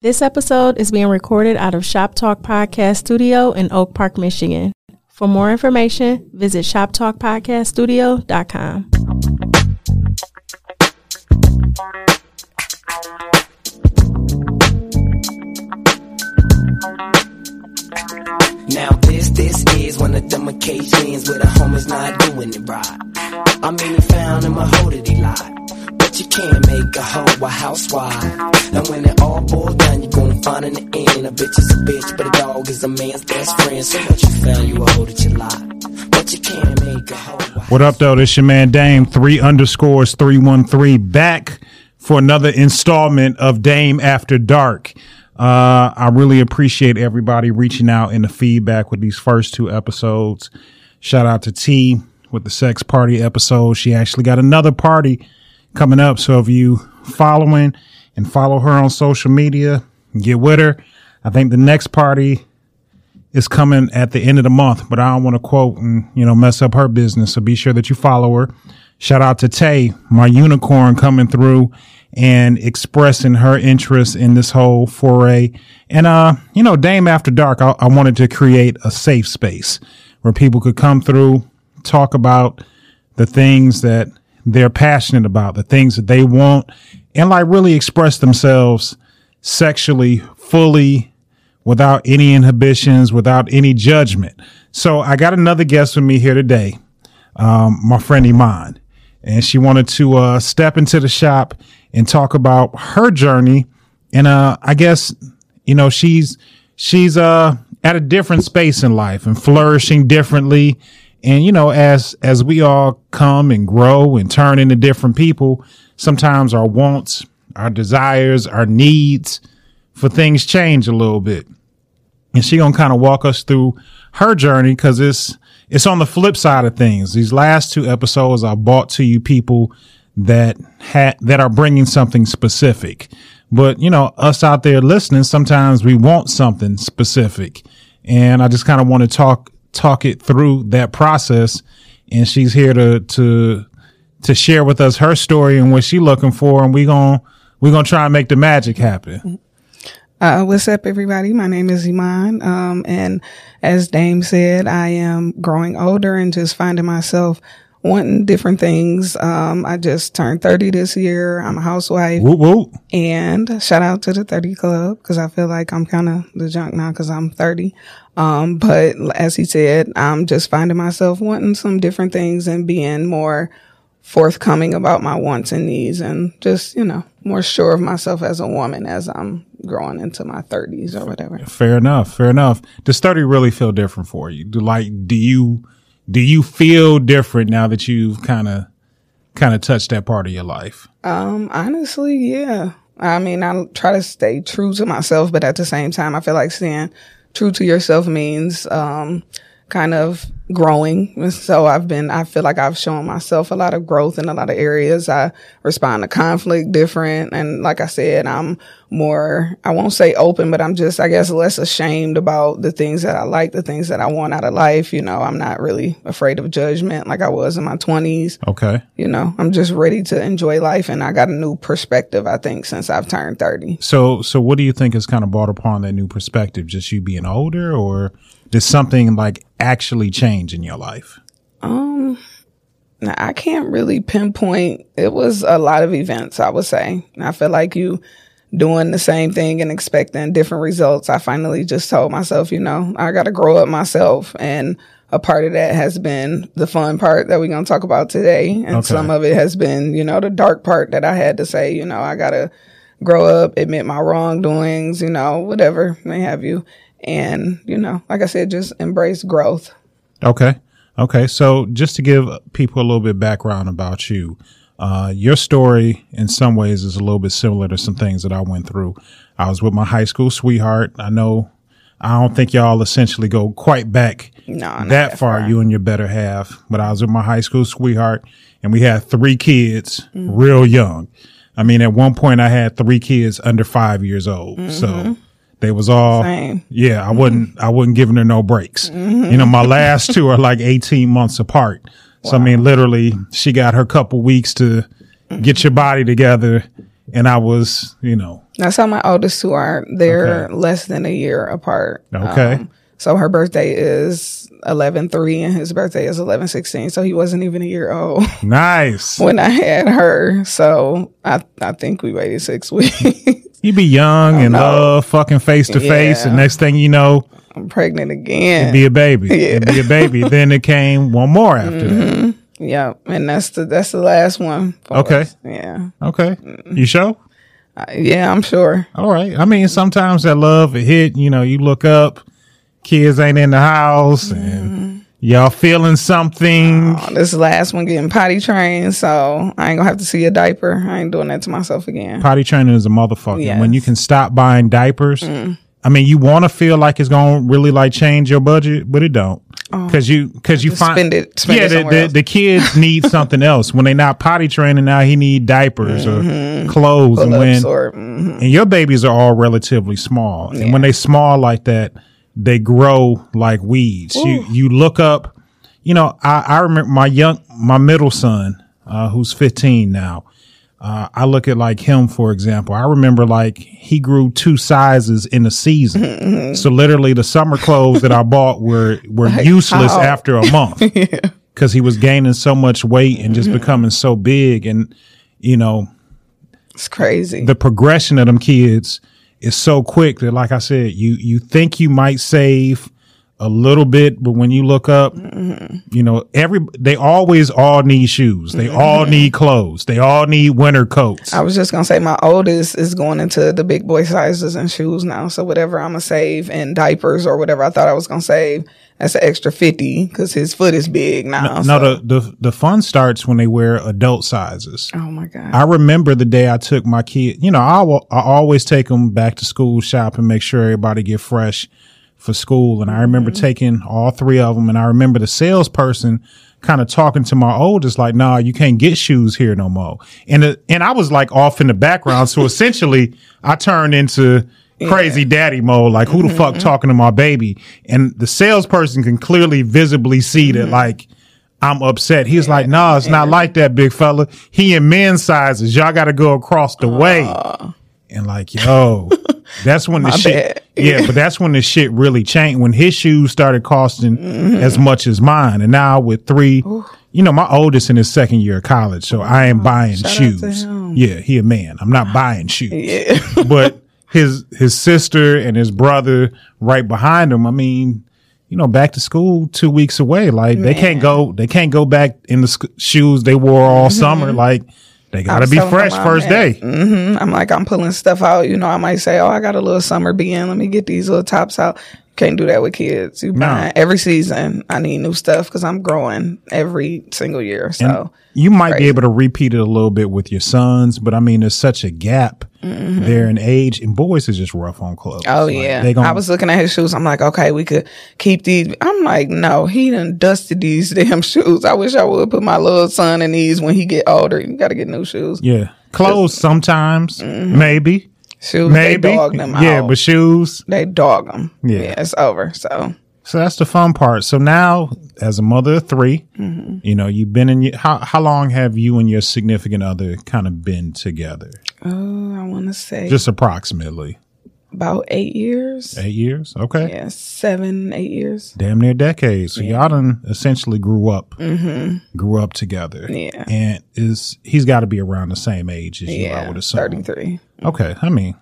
This episode is being recorded out of Shop Talk Podcast Studio in Oak Park, Michigan. For more information, visit shoptalkpodcaststudio.com. Now this, this is one of them occasions where the homies not doing it right. I mean, he found him a hoe that he lied. But you can't make a hoe a housewife. And when it all boils down, you gon' find in the end a bitch is a bitch, but a dog is a man's best friend. So what you found, you a hoe that you lied. But you can't make a hoe What up, though? This your man Dame, three underscores, 313, back for another installment of Dame After Dark. Uh, I really appreciate everybody reaching out in the feedback with these first two episodes. Shout out to T with the sex party episode. She actually got another party coming up. So if you following and follow her on social media, get with her. I think the next party is coming at the end of the month, but I don't want to quote and, you know, mess up her business. So be sure that you follow her. Shout out to Tay, my unicorn coming through and expressing her interest in this whole foray. And, uh, you know, Dame After Dark, I, I wanted to create a safe space where people could come through, talk about the things that they're passionate about, the things that they want, and like really express themselves sexually fully without any inhibitions, without any judgment. So I got another guest with me here today, um, my friend Iman, and she wanted to uh, step into the shop and talk about her journey. And uh, I guess you know she's she's uh, at a different space in life and flourishing differently. And you know, as as we all come and grow and turn into different people, sometimes our wants, our desires, our needs for things change a little bit. And she gonna kind of walk us through her journey because it's it's on the flip side of things. These last two episodes I brought to you people that had that are bringing something specific, but you know us out there listening, sometimes we want something specific, and I just kind of want to talk talk it through that process. And she's here to to to share with us her story and what she's looking for, and we're gonna we gonna try and make the magic happen. Uh, what's up, everybody? My name is Iman. Um, and as Dame said, I am growing older and just finding myself wanting different things. Um, I just turned 30 this year. I'm a housewife Whoop whoop. and shout out to the 30 club because I feel like I'm kind of the junk now because I'm 30. Um, but as he said, I'm just finding myself wanting some different things and being more forthcoming about my wants and needs and just, you know, more sure of myself as a woman as I'm growing into my 30s or whatever. Fair enough. Fair enough. Does 30 really feel different for you? Do like, do you, do you feel different now that you've kind of, kind of touched that part of your life? Um, honestly, yeah. I mean, I try to stay true to myself, but at the same time, I feel like staying true to yourself means, um, kind of growing. And So I've been, I feel like I've shown myself a lot of growth in a lot of areas. I respond to conflict different. And like I said, I'm more, I won't say open, but I'm just, I guess, less ashamed about the things that I like, the things that I want out of life. You know, I'm not really afraid of judgment like I was in my twenties. Okay. You know, I'm just ready to enjoy life. And I got a new perspective, I think, since I've turned 30. So, so what do you think has kind of brought upon that new perspective? Just you being older or did something like actually change in your life? Um, now, I can't really pinpoint. It was a lot of events, I would say. I feel like you doing the same thing and expecting different results. I finally just told myself, you know, I got to grow up myself. And a part of that has been the fun part that we're going to talk about today. And Okay. some of it has been, you know, the dark part that I had to say, you know, I got to grow up, admit my wrongdoings, you know, whatever may have you. And, you know, like I said, just embrace growth. Okay. Okay. So just to give people a little bit background about you, uh, your story in some ways is a little bit similar to some things that I went through. I was with my high school sweetheart. I know I don't think y'all essentially go quite back No, that, that far, far. you and your better half, but I was with my high school sweetheart and we had three kids Mm-hmm. real young. I mean, at one point I had three kids under five years old. So they was all, Mm-hmm. Same. Mm-hmm. yeah, I wasn't, I wasn't giving her no breaks. You know, my last two are like 18 months apart. So I mean, literally she got her couple weeks to get your body together and I was, you know, That's how my oldest two are. They're Okay. less than a year apart. Um, Okay. so her birthday is eleven three, and his birthday is eleven sixteen. So he wasn't even a year old nice. when I had her. So I I think we waited six weeks. You be young and love fucking face to face, and next thing you know, I'm pregnant again. be a baby. It'd be a baby. then it came one more after that. yeah, and that's the that's the last one. Okay. us. Yeah. Okay. You sure? Uh, yeah, I'm sure. All right. I mean, sometimes that love it hit, you know, you look up, kids ain't in the house and y'all feeling something. Uh, This last one getting potty trained, so I ain't gonna have to see a diaper. I ain't doing that to myself again. Potty training is a motherfucker. Yes. When you can stop buying diapers, I mean, you want to feel like it's going to really like change your budget, but it don't. Cause you, cause you find, spend it- spend yeah, it the, the, the kids need something else. When they not potty training now, he need diapers or clothes. And when, or mhm. and your babies are all relatively small. And when they small like that, they grow like weeds. You you look up, you know, I, I remember my young my middle son, uh, who's 15 now. Uh, I look at like him, for example. I remember like he grew two sizes in a season. So literally the summer clothes that I bought were were useless how? after a month because he was gaining so much weight and just becoming so big. And, you know, it's crazy. the progression of them kids is so quick that like I said, you you think you might save a little bit, but when you look up, mm-hmm. you know, every they always all need shoes. They all mm-hmm. need clothes. They all need winter coats. I was just gonna say my oldest is going into the big boy sizes and shoes now. So whatever I'm gonna save in diapers or whatever I thought I was gonna save, that's an extra fifty because his foot is big now. no, so- the, the the fun starts when they wear adult sizes. oh my god. I remember the day I took my kid. You know, I will, I always take them back to school shop and make sure everybody get fresh for school. And I remember taking all three of them. And I remember the salesperson kind of talking to my oldest, like, "Nah, you can't get shoes here no more." And uh, and I was like off in the background. So essentially, I turned into crazy daddy mode. Like, who the fuck talking to my baby? And the salesperson can clearly visibly see that, like. I'm upset. He's like, nah, it's not like that, big fella. He in men's sizes. Y'all got to go across the way. And like, yo, that's when the My shit, yeah, but that's when the shit really changed. When his shoes started costing Mm-hmm. as much as mine. And now with three, you know, my oldest in his second year of college. So I ain't buying shoes. Yeah, he a man. I'm not buying shoes yeah. but his his sister and his brother right behind him. I mean, you know, back to school two weeks away. Like they can't go they can't go back in the sc- shoes they wore all summer. Like they got to was be fresh first day. hmm I'm like, I'm pulling stuff out. You know, I might say, oh, I got a little summer begin. Let me get these little tops out. Can't do that with kids. You buy every season. I need new stuff because I'm growing every single year. So You might be able to repeat it a little bit with your sons, but I mean, there's such a gap there in age, and boys is just rough on clothes. Mm-hmm. Oh Like, yeah, they gonna, I was looking at his shoes. I'm like, okay, we could keep these. I'm like, no, he done dusted these damn shoes. I wish I would put my little son in these when he get older. You got to get new shoes. yeah, clothes sometimes, Mm-hmm. maybe, Shoes, maybe, they dog them yeah, out. but shoes. they dog them. Yeah. Yeah. it's over. So So that's the fun part. So now, as a mother of 3 Mm-hmm. you know, you've been in your, how, how long have you and your significant other kind of been together? oh, I want to say Just approximately about eight years. eight years. Okay. Yeah, seven, eight years. Damn near decades. So y'all done essentially grew up, grew up together. Mm-hmm. Yeah. And is, he's got to be around the same age as you, I Yeah, would assume. thirty three. Okay. I mean,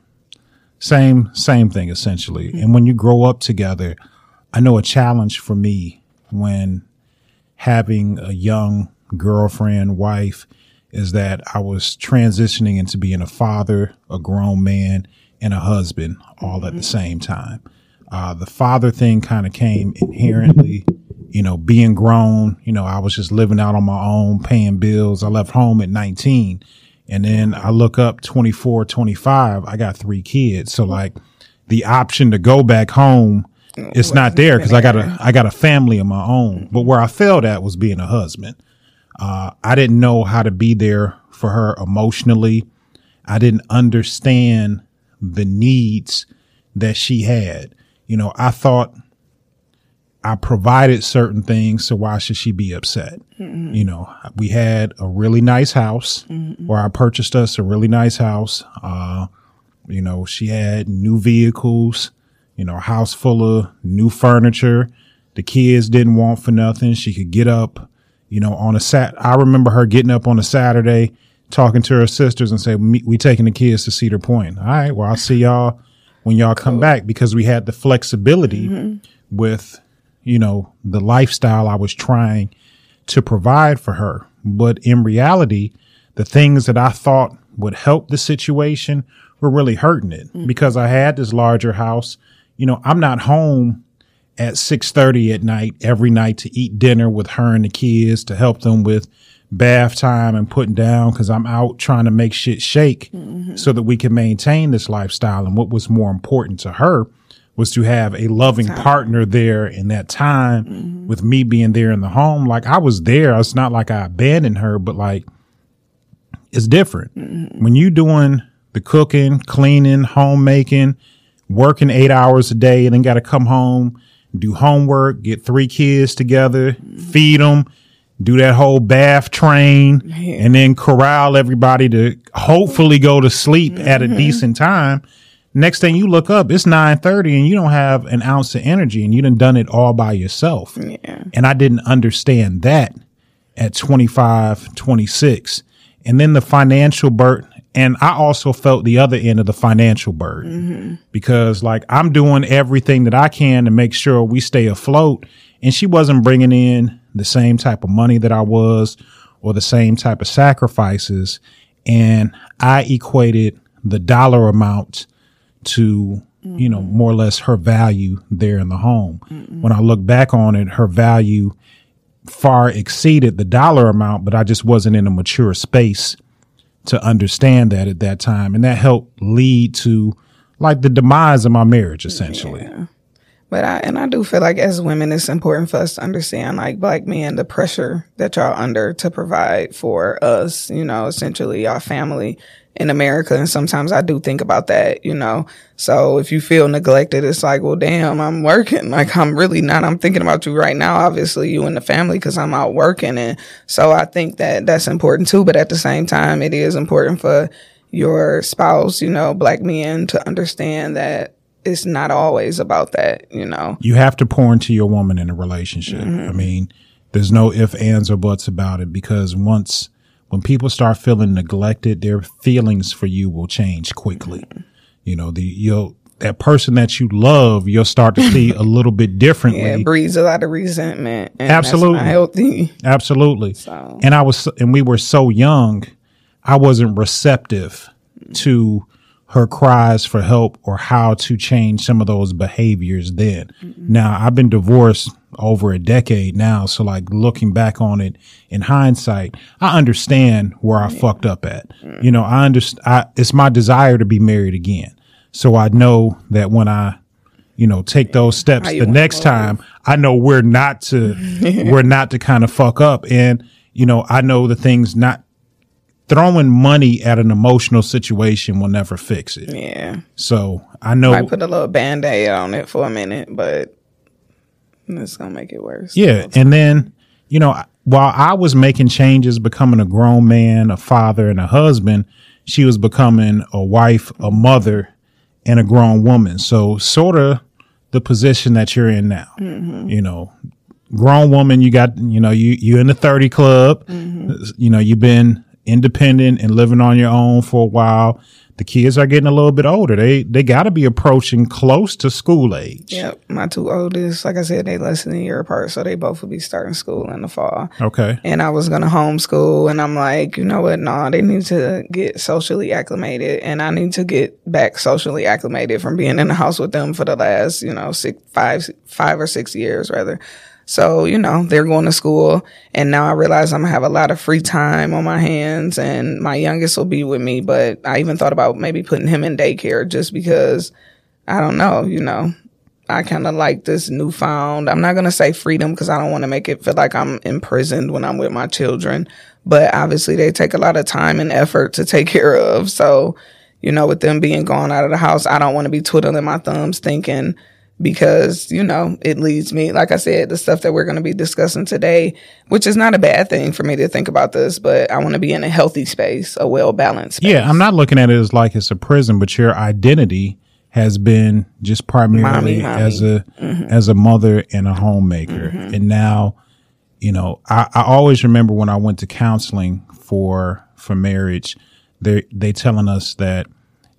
same, same thing essentially. And when you grow up together, I know a challenge for me when having a young girlfriend, wife, is that I was transitioning into being a father, a grown man, and a husband all at the same time. Uh, the father thing kind of came inherently, you know, being grown, you know, I was just living out on my own, paying bills. I left home at 19. And then I look up 24, 25. I got three kids. So like the option to go back home, it's not there because I got a, I got a family of my own. But where I failed at was being a husband. Uh, I didn't know how to be there for her emotionally. I didn't understand the needs that she had. You know, I thought I provided certain things, so why should she be upset? You know, we had a really nice house, or I purchased us a really nice house. Uh, you know, she had new vehicles, you know, a house full of new furniture. The kids didn't want for nothing. She could get up, you know, on a sat. I remember her getting up on a Saturday, talking to her sisters and say, "We taking the kids to Cedar Point." All right, well, I'll see y'all when y'all come back because we had the flexibility mm-hmm. with, you know, the lifestyle I was trying to provide for her. But in reality, the things that I thought would help the situation were really hurting it mm. because I had this larger house. You know, I'm not home at 6:30 at night every night to eat dinner with her and the kids to help them with bath time and putting down cuz I'm out trying to make shit shake mm-hmm. so that we can maintain this lifestyle. And what was more important to her was to have a loving partner there in that time mm-hmm. with me being there in the home. Like I was there. It's not like I abandoned her but like it's different. Mm-hmm. When you doing the cooking, cleaning, homemaking, working eight hours a day, and then got to come home, do homework, get three kids together, feed them, do that whole bath train, and then corral everybody to hopefully go to sleep at a mm-hmm. decent time. Next thing you look up, it's nine thirty, and you don't have an ounce of energy, and you done done it all by yourself. Yeah. And I didn't understand that at 25, 26. And then the financial burden. And I also felt the other end of the financial burden mm-hmm. because, like, I'm doing everything that I can to make sure we stay afloat. And she wasn't bringing in the same type of money that I was or the same type of sacrifices. And I equated the dollar amount to you know more or less her value there in the home. When i look back on it her value far exceeded the dollar amount but i just wasn't in a mature space to understand that at that time. And that helped lead to like the demise of my marriage essentially But I and I do feel like as women, it's important for us to understand, like black men, the pressure that y'all under to provide for us. You know, essentially our family in America. And sometimes I do think about that. You know, so if you feel neglected, it's like, well, damn, I'm working. Like I'm really not. I'm thinking about you right now. Obviously, you and the family because I'm out working, and so I think that that's important too. But at the same time, it is important for your spouse, you know, black men to understand that it's not always about that, you know. you have to pour into your woman in a relationship. I mm-hmm. mean, there's no ifs, ands, or buts about it because once when people start feeling neglected, their feelings for you will change quickly. Mm-hmm. You know, the you'll that person that you love, you'll start to see a little bit differently. Yeah, it breeds a lot of resentment. And Absolutely. Healthy. Absolutely. So- And I was, and we were so young, I wasn't receptive to her cries for help or how to change some of those behaviors then. Now, I've been divorced over a decade now. So, like, looking back on it in hindsight, I understand where I fucked up at. You know, I understand, I it's my desire to be married again. So I know that when I, you know, take those steps the next time, I know we're not to, we're not to kind of fuck up. And, you know, I know the things not throwing money at an emotional situation will never fix it. Yeah. So I know, I put a little band aid on it for a minute, but it's gonna make it worse. yeah. And then, you know, while I was making changes, becoming a grown man, a father, and a husband, she was becoming a wife, a mother, and a grown woman. So sort of the position that you're in now, mm-hmm. you know, grown woman, you got, you know, you, you're in the 30 club, mm-hmm. you know, you've been independent and living on your own for a while. The kids are getting a little bit older. They, they got to be approaching close to school age. Yep. My two oldest, like I said, they less than a year apart, so they both will be starting school in the fall. Okay. and I was gonna homeschool, and I'm like, you know what? No, they need to get socially acclimated, and I need to get back socially acclimated from being in the house with them for the last, you know, six, five, five or six years rather. So, you know, they're going to school, and now I realize I'm gonna have a lot of free time on my hands, and my youngest will be with me. But I even thought about maybe putting him in daycare just because I don't know, you know. I kind of like this newfound, I'm not going to say freedom because I don't want to make it feel like I'm imprisoned when I'm with my children. But obviously, they take a lot of time and effort to take care of. So, you know, with them being gone out of the house, I don't want to be twiddling my thumbs thinking, because, you know, it leads me, like I said, the stuff that we're going to be discussing today, which is not a bad thing for me to think about this, but I want to be in a healthy space, a well balanced space. Yeah, I'm not looking at it as like it's a prison, but your identity has been just primarily Mommy, mommy. as a mm-hmm. as a mother and a homemaker. Mm-hmm. And now, you know, I, I always remember when I went to counseling for for marriage, they they telling us that,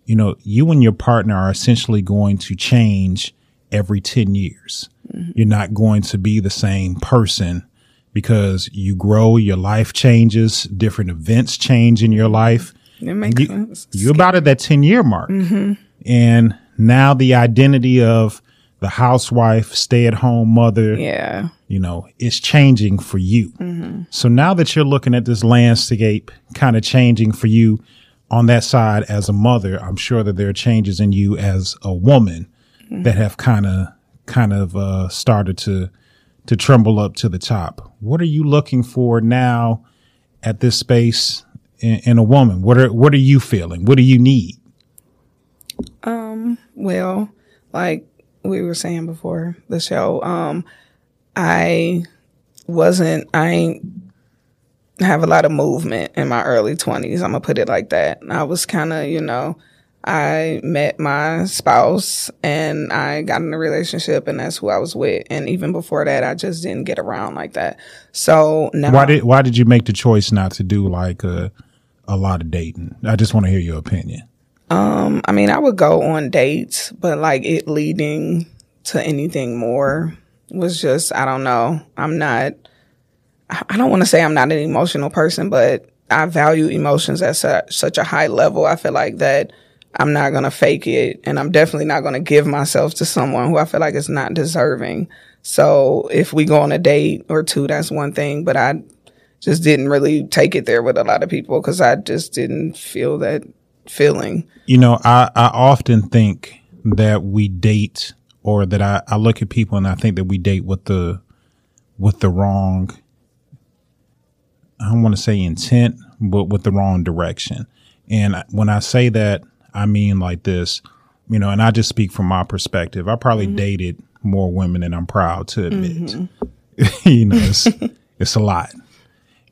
you know, you and your partner are essentially going to change every 10 years. You're not going to be the same person because you grow, your life changes, different events change in your life. It makes You, sense. you're about at that 10 year mark. Mm-hmm. And now the identity of the housewife, stay at home mother, Yeah. you know, is changing for you. Mm-hmm. So now that you're looking at this landscape kind of changing for you on that side as a mother, I'm sure that there are changes in you as a woman that have kind of kind of uh, started to to tremble up to the top. What are you looking for now at this space in, in a woman? What are what are you feeling? What do you need? Um. Well, like we were saying before the show, um, I wasn't, I ain't have a lot of movement in my early 20s. I'm gonna put it like that. I was kind of, you know, I met my spouse and I got in a relationship and that's who I was with. And even before that, I just didn't get around like that. So now Why did why did you make the choice not to do like a a lot of dating? I just want to hear your opinion. Um, I mean, I would go on dates, but like it leading to anything more was just, I don't know. I'm not, I don't want to say I'm not an emotional person, but I value emotions at such, such a high level. I feel like that I'm not going to fake it and I'm definitely not going to give myself to someone who I feel like is not deserving. So if we go on a date or two, that's one thing, but I just didn't really take it there with a lot of people because I just didn't feel that feeling. You know, I, I often think that we date or that I, I look at people and I think that we date with the with the wrong I don't want to say intent, but with the wrong direction. And when I say that, I mean like this, you know, and I just speak from my perspective. I probably mm-hmm. dated more women than I'm proud to admit. Mm-hmm. you know, it's, it's a lot.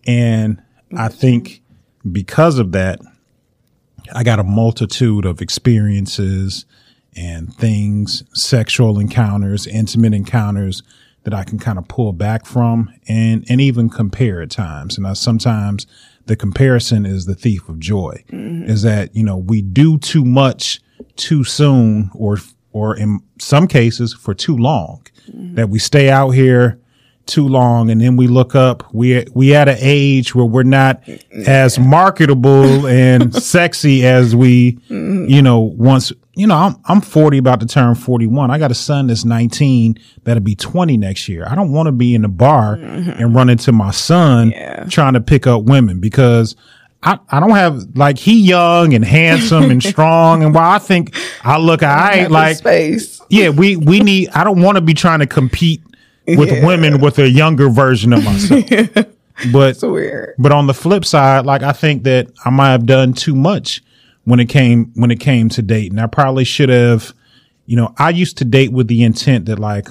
And I think because of that, I got a multitude of experiences and things, sexual encounters, intimate encounters that I can kind of pull back from and, and even compare at times. And I sometimes the comparison is the thief of joy. Mm-hmm. Is that, you know, we do too much too soon or, or in some cases for too long. Mm-hmm. That we stay out here too long and then we look up. We we at an age where we're not as marketable and sexy as we mm-hmm. you know once you know I'm I'm 40 about to turn 41 I got a son that's 19 that'll be 20 next year I don't want to be in the bar mm-hmm. and run into my son trying to pick up women because I, I don't have like he young and handsome and strong and while I think I look Have the like space. yeah, we we need. I don't want to be trying to compete with Yeah. women with a younger version of myself. But but on the flip side, like I think that I might have done too much when it came when it came to dating. I probably should have. You know, I used to date with the intent that like,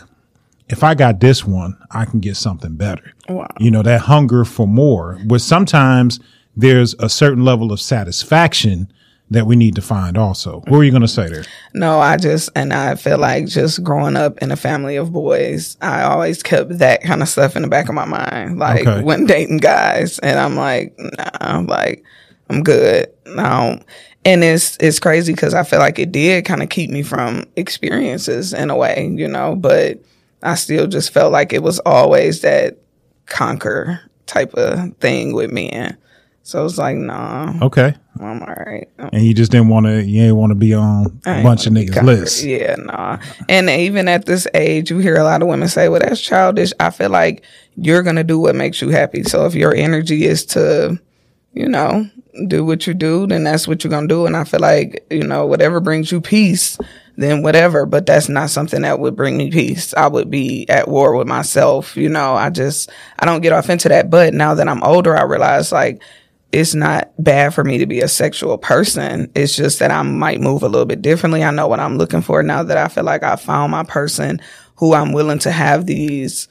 if I got this one, I can get something better. Wow. You know, that hunger for more. But sometimes there's a certain level of satisfaction that we need to find also. What were you going to say there? No, I just, and I feel like just growing up in a family of boys, I always kept that kind of stuff in the back of my mind. Like Okay. when dating guys, and I'm like, nah, like, I'm good. No. And it's, it's crazy because I feel like it did kind of keep me from experiences in a way, you know, but I still just felt like it was always that conquer type of thing with men. So it's like, nah, Okay. I'm all right. and you just didn't want to you didn't want to be on a bunch of niggas list. Yeah, nah. And even at this age, you hear a lot of women say, "Well, that's childish." I feel like you're gonna do what makes you happy. So if your energy is to, you know, do what you do, then that's what you're gonna do. And I feel like you know, whatever brings you peace, then whatever. But that's not something that would bring me peace. I would be at war with myself. You know, I just I don't get off into that. But now that I'm older, I realize like it's not bad for me to be a sexual person. It's just that I might move a little bit differently. I know what I'm looking for now that I feel like I found my person who I'm willing to have these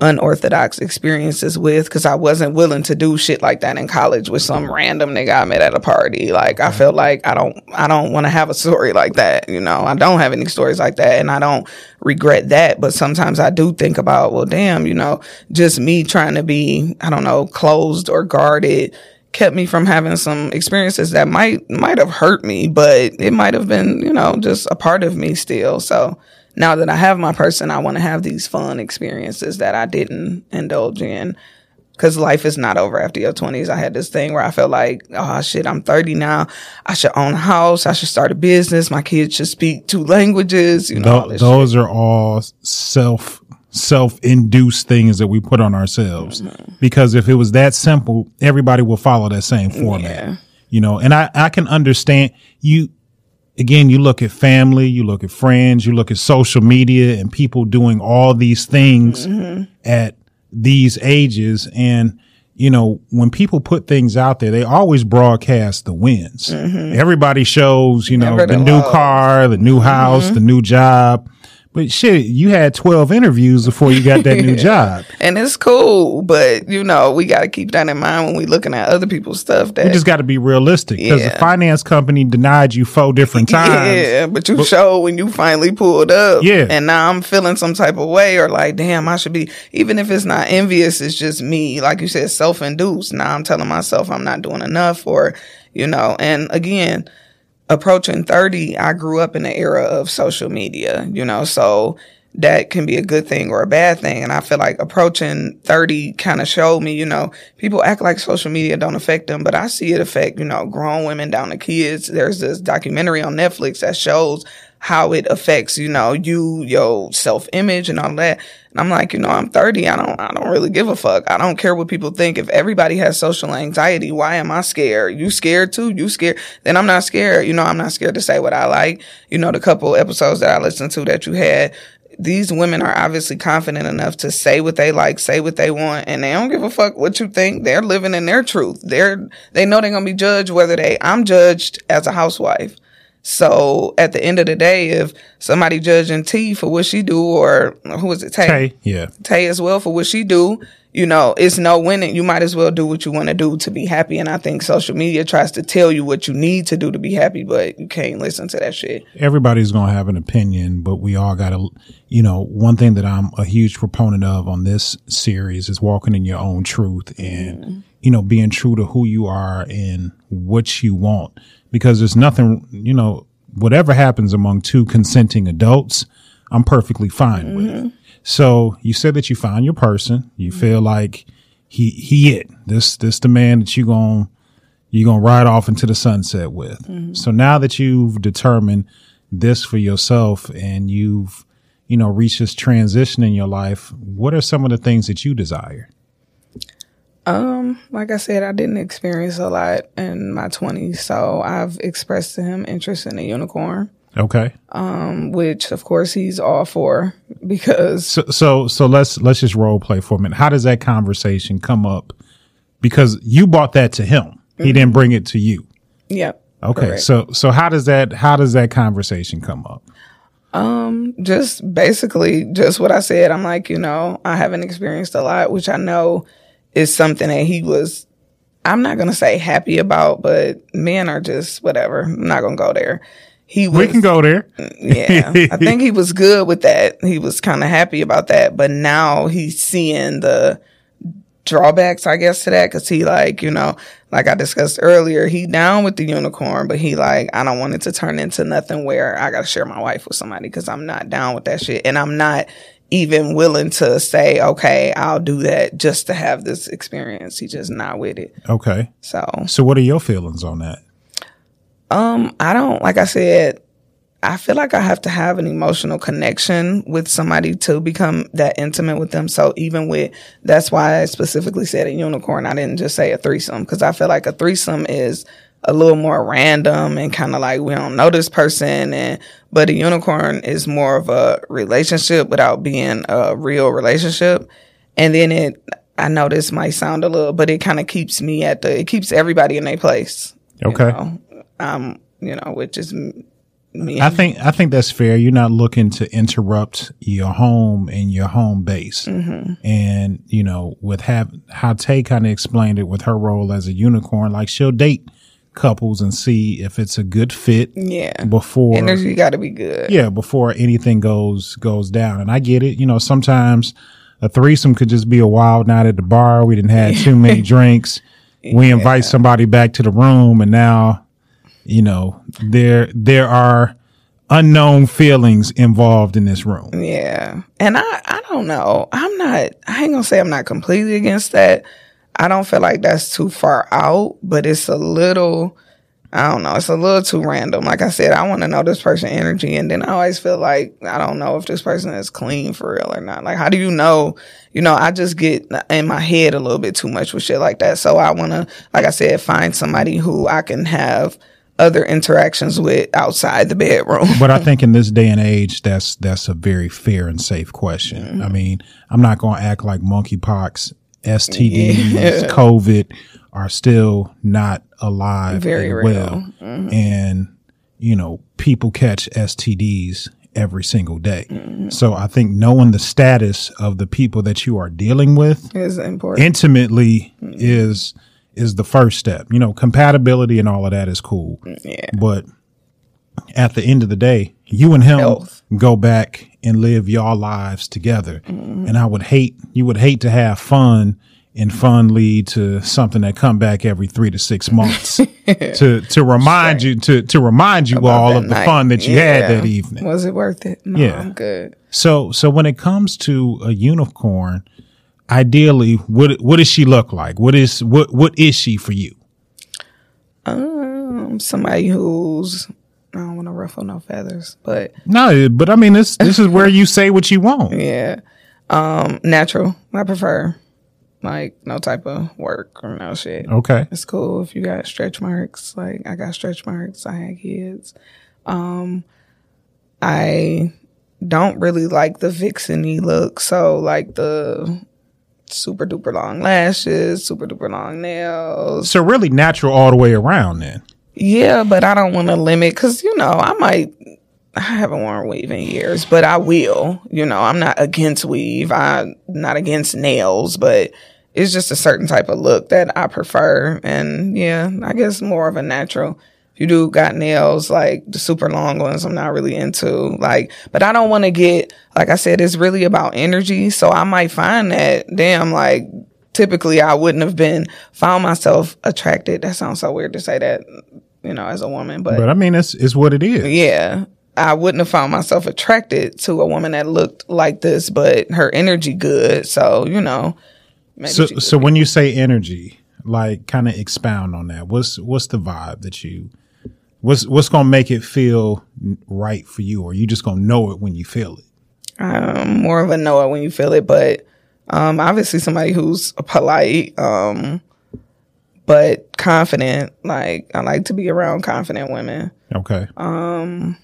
unorthodox experiences with because I wasn't willing to do shit like that in college with some random nigga I met at a party. Like I felt like I don't I don't want to have a story like that, you know. I don't have any stories like that and I don't regret that, but sometimes I do think about, well damn, you know, just me trying to be, I don't know, closed or guarded kept me from having some experiences that might might have hurt me, but it might have been, you know, just a part of me still. So now that I have my person, I want to have these fun experiences that I didn't indulge in. Cause life is not over after your twenties. I had this thing where I felt like, oh shit, I'm 30 now. I should own a house. I should start a business. My kids should speak two languages. You know, Th- those shit. are all self self-induced things that we put on ourselves mm-hmm. because if it was that simple everybody will follow that same format yeah. you know and i i can understand you again, you look at family, you look at friends, you look at social media and people doing all these things mm-hmm. at these ages. And, you know, when people put things out there, they always broadcast the wins. Mm-hmm. Everybody shows, you know, the new car, the new house, mm-hmm. the new job. But shit, you had 12 interviews before you got that new job. And it's cool, but you know, we got to keep that in mind when we looking at other people's stuff. That we just got to be realistic because yeah. the finance company denied you four different times. Yeah, but you but, showed when you finally pulled up. Yeah. And now I'm feeling some type of way or like, damn, I should be, even if it's not envious, it's just me. Like you said, self induced. Now I'm telling myself I'm not doing enough or, you know, and again, approaching 30, I grew up in the era of social media, you know, so that can be a good thing or a bad thing. And I feel like approaching 30 kind of showed me, you know, people act like social media don't affect them, but I see it affect, you know, grown women down to kids. There's this documentary on Netflix that shows how it affects, you know, you, your self image and all that. And I'm like, you know, I'm 30. I don't, I don't really give a fuck. I don't care what people think. If everybody has social anxiety, why am I scared? You scared too? You scared? Then I'm not scared. You know, I'm not scared to say what I like. You know, the couple episodes that I listened to that you had, these women are obviously confident enough to say what they like, say what they want, and they don't give a fuck what you think. They're living in their truth. They're, they know they're to be judged whether they, I'm judged as a housewife. So at the end of the day, if somebody judging T for what she do, or who is it, Tay? Tay, yeah. Tay as well for what she do, you know, it's no winning. You might as well do what you want to do to be happy. And I think social media tries to tell you what you need to do to be happy, but you can't listen to that shit. Everybody's going to have an opinion, but we all got to, you know, one thing that I'm a huge proponent of on this series is walking in your own truth and, mm. you know, being true to who you are and what you want because there's nothing, you know, whatever happens among two consenting adults, I'm perfectly fine mm-hmm. with. So you said that you found your person. You mm-hmm. feel like he he it. This this the man that you going you're gonna ride off into the sunset with. Mm-hmm. So now that you've determined this for yourself and you've you know reached this transition in your life, what are some of the things that you desire? Um, like I said, I didn't experience a lot in my twenties, so I've expressed to him interest in a unicorn. Okay. Um, which of course he's all for because so so so let's let's just role play for a minute. How does that conversation come up? Because you bought that to him. Mm-hmm. He didn't bring it to you. Yep. Okay. Correct. So so how does that how does that conversation come up? Um, just basically just what I said. I'm like, you know, I haven't experienced a lot, which I know is something that he was I'm not gonna say happy about, but men are just whatever. I'm not gonna go there. He was, we can go there. yeah, I think he was good with that. He was kind of happy about that, but now he's seeing the drawbacks, I guess, to that because he like you know, like I discussed earlier, he down with the unicorn, but he like I don't want it to turn into nothing where I gotta share my wife with somebody because I'm not down with that shit, and I'm not even willing to say, okay, I'll do that just to have this experience. He's just not with it. Okay. So, so what are your feelings on that? Um, I don't, like I said, I feel like I have to have an emotional connection with somebody to become that intimate with them. So even with, that's why I specifically said a unicorn. I didn't just say a threesome because I feel like a threesome is a little more random and kind of like we don't know this person and but a unicorn is more of a relationship without being a real relationship and then it I know this might sound a little, but it kind of keeps me at the, it keeps everybody in their place. you Okay. know? Um, you know, which is me. I think I think that's fair. You're not looking to interrupt your home and your home base. Mm-hmm. And you know, with have how Tay kind of explained it with her role as a unicorn, like she'll date couples and see if it's a good fit yeah. before Energy got to be good. yeah before anything goes goes down. And I get it. You know, sometimes a threesome could just be a wild night at the bar. We didn't have too many drinks. We invite somebody back to the room, and now you know there there are unknown feelings involved in this room. Yeah. And I, I don't know. I'm not, I ain't gonna say I'm not completely against that. I don't feel like that's too far out, but it's a little, I don't know, it's a little too random. Like I said, I want to know this person energy. And then I always feel like, I don't know if this person is clean for real or not. Like, how do you know? You know, I just get in my head a little bit too much with shit like that. So I want to, like I said, find somebody who I can have other interactions with outside the bedroom. But I think in this day and age, that's that's a very fair and safe question. Mm-hmm. I mean, I'm not going to act like monkeypox, STDs, Yeah. COVID are still not alive Very and real. Mm-hmm. well, and you know, people catch STDs every single day. Mm-hmm. So I think knowing the status of the people that you are dealing with is important. intimately is is the first step. You know, compatibility and all of that is cool. Yeah. But at the end of the day, you and him Health. go back and live your lives together. And I would hate you would hate to have fun and fun lead to something that come back every three to six months to to remind you to to remind you all of the night. fun that you Yeah. had that evening. Was it worth it? No, Yeah. I'm good. So so when it comes to a unicorn, ideally, what what does she look like? What is what what is she for you? Um, somebody who's I don't want to ruffle no feathers, but No, but I mean this this is where you say what you want. yeah, um, natural. I prefer like no type of work or no shit. Okay. It's cool if you got stretch marks. Like I got stretch marks. I had kids. Um, I don't really like the vixeny look. So like the super duper long lashes, super duper long nails. So really natural all the way around then. Yeah, but I don't want to limit because you know I might. I haven't worn weave in years, but I will. You know, I'm not against weave. I'm not against nails, but it's just a certain type of look that I prefer. And yeah, I guess more of a natural. If you do got nails, like the super long ones, I'm not really into. Like, but I don't want to get, like I said, it's really about energy. So I might find that, damn, like typically I wouldn't have been found myself attracted. That sounds so weird to say that, you know, as a woman, but, But I mean it's it's what it is. yeah, I wouldn't have found myself attracted to a woman that looked like this, but her energy good. So, you know, So so when you say energy, like kind of expound on that. What's what's the vibe that you what's what's gonna make it feel right for you, or you just gonna know it when you feel it? um, more of a know it when you feel it, but um, obviously somebody who's polite, um, but confident. Like I like to be around confident women. Okay. Um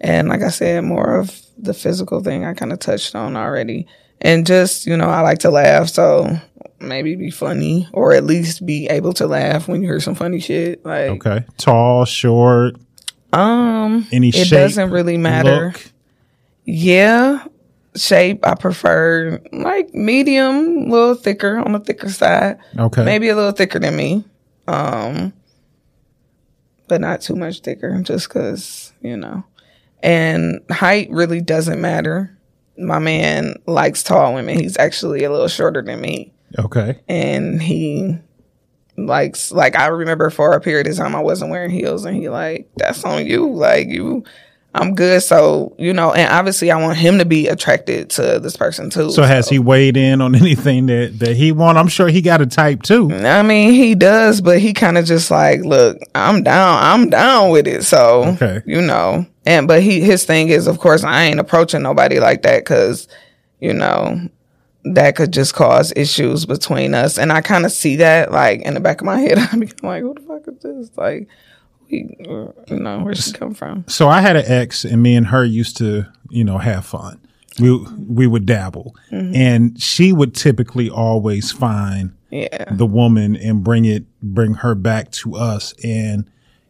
and like I said, more of the physical thing I kind of touched on already. And just, you know, I like to laugh. So maybe be funny or at least be able to laugh when you hear some funny shit. Like, Okay. Tall, short, um, any it shape. doesn't really matter. look? Yeah. Shape, I prefer like medium, a little thicker on the thicker side. Okay. Maybe a little thicker than me. Um, but not too much thicker just cause, you know, and height really doesn't matter. My man likes tall women. He's actually a little shorter than me Okay. and he likes, like, I remember for a period of time I wasn't wearing heels and he like, that's on you. Like you, I'm good. So, you know, and obviously I want him to be attracted to this person too. So has he weighed in on anything that that he want? I'm sure he got a type too. I mean, he does, but he kind of just like, look, I'm down, I'm down with it. So, Okay. you know, and but he his thing is, of course, I ain't approaching nobody like that because, you know, that could just cause issues between us, and I kind of see that like in the back of my head. I'm like, who the fuck is this? Like, we, you know, where she come from? So I had an ex, and me and her used to, you know, have fun. we we would dabble, mm-hmm. and she would typically always find Yeah. the woman and bring it bring her back to us, and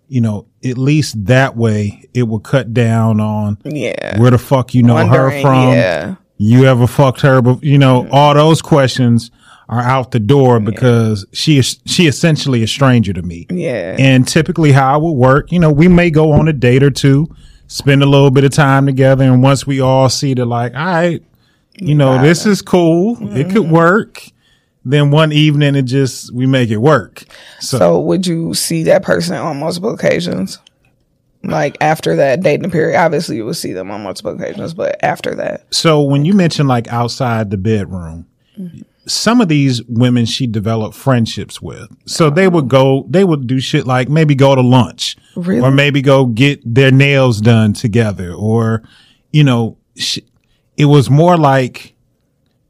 you know at least that way it would cut down on Yeah. where the fuck you know her from. Yeah. You ever fucked her? But you know all those questions are out the door because she is she essentially a stranger to me. Yeah. And typically, how it would work, you know, we may go on a date or two, spend a little bit of time together, and once we all see that, like, all right, you know, this is cool, it could mm-hmm. work. Then one evening, it just we make it work. So, So would you see that person on multiple occasions? Like after that dating period, obviously you would see them on multiple occasions, but after that, so when you mention like outside the bedroom, mm-hmm. Some of these women she developed friendships with. So they would go, they would do shit like maybe go to lunch, Really? or maybe go get their nails done together, or you know, sh- it was more like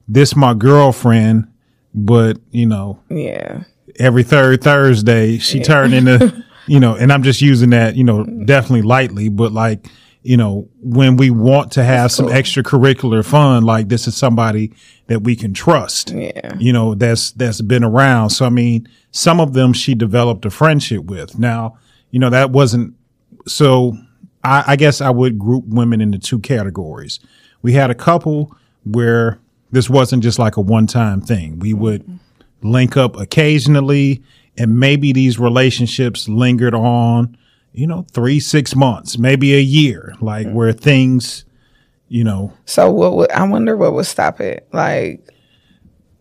this my girlfriend, but you know, yeah, every third Thursday she turned into, you know, and I'm just using that, you know, definitely lightly, but like, you know, when we want to have some extracurricular fun, like this is somebody that we can trust, yeah, you know, that's, that's been around. So, I mean, some of them she developed a friendship with. Now, you know, that wasn't, so I, I guess I would group women into two categories. We had a couple where this wasn't just like a one time thing. We would link up occasionally and maybe these relationships lingered on, you know, three, six months, maybe a year, like where things, you know, So what would I wonder what would stop it? Like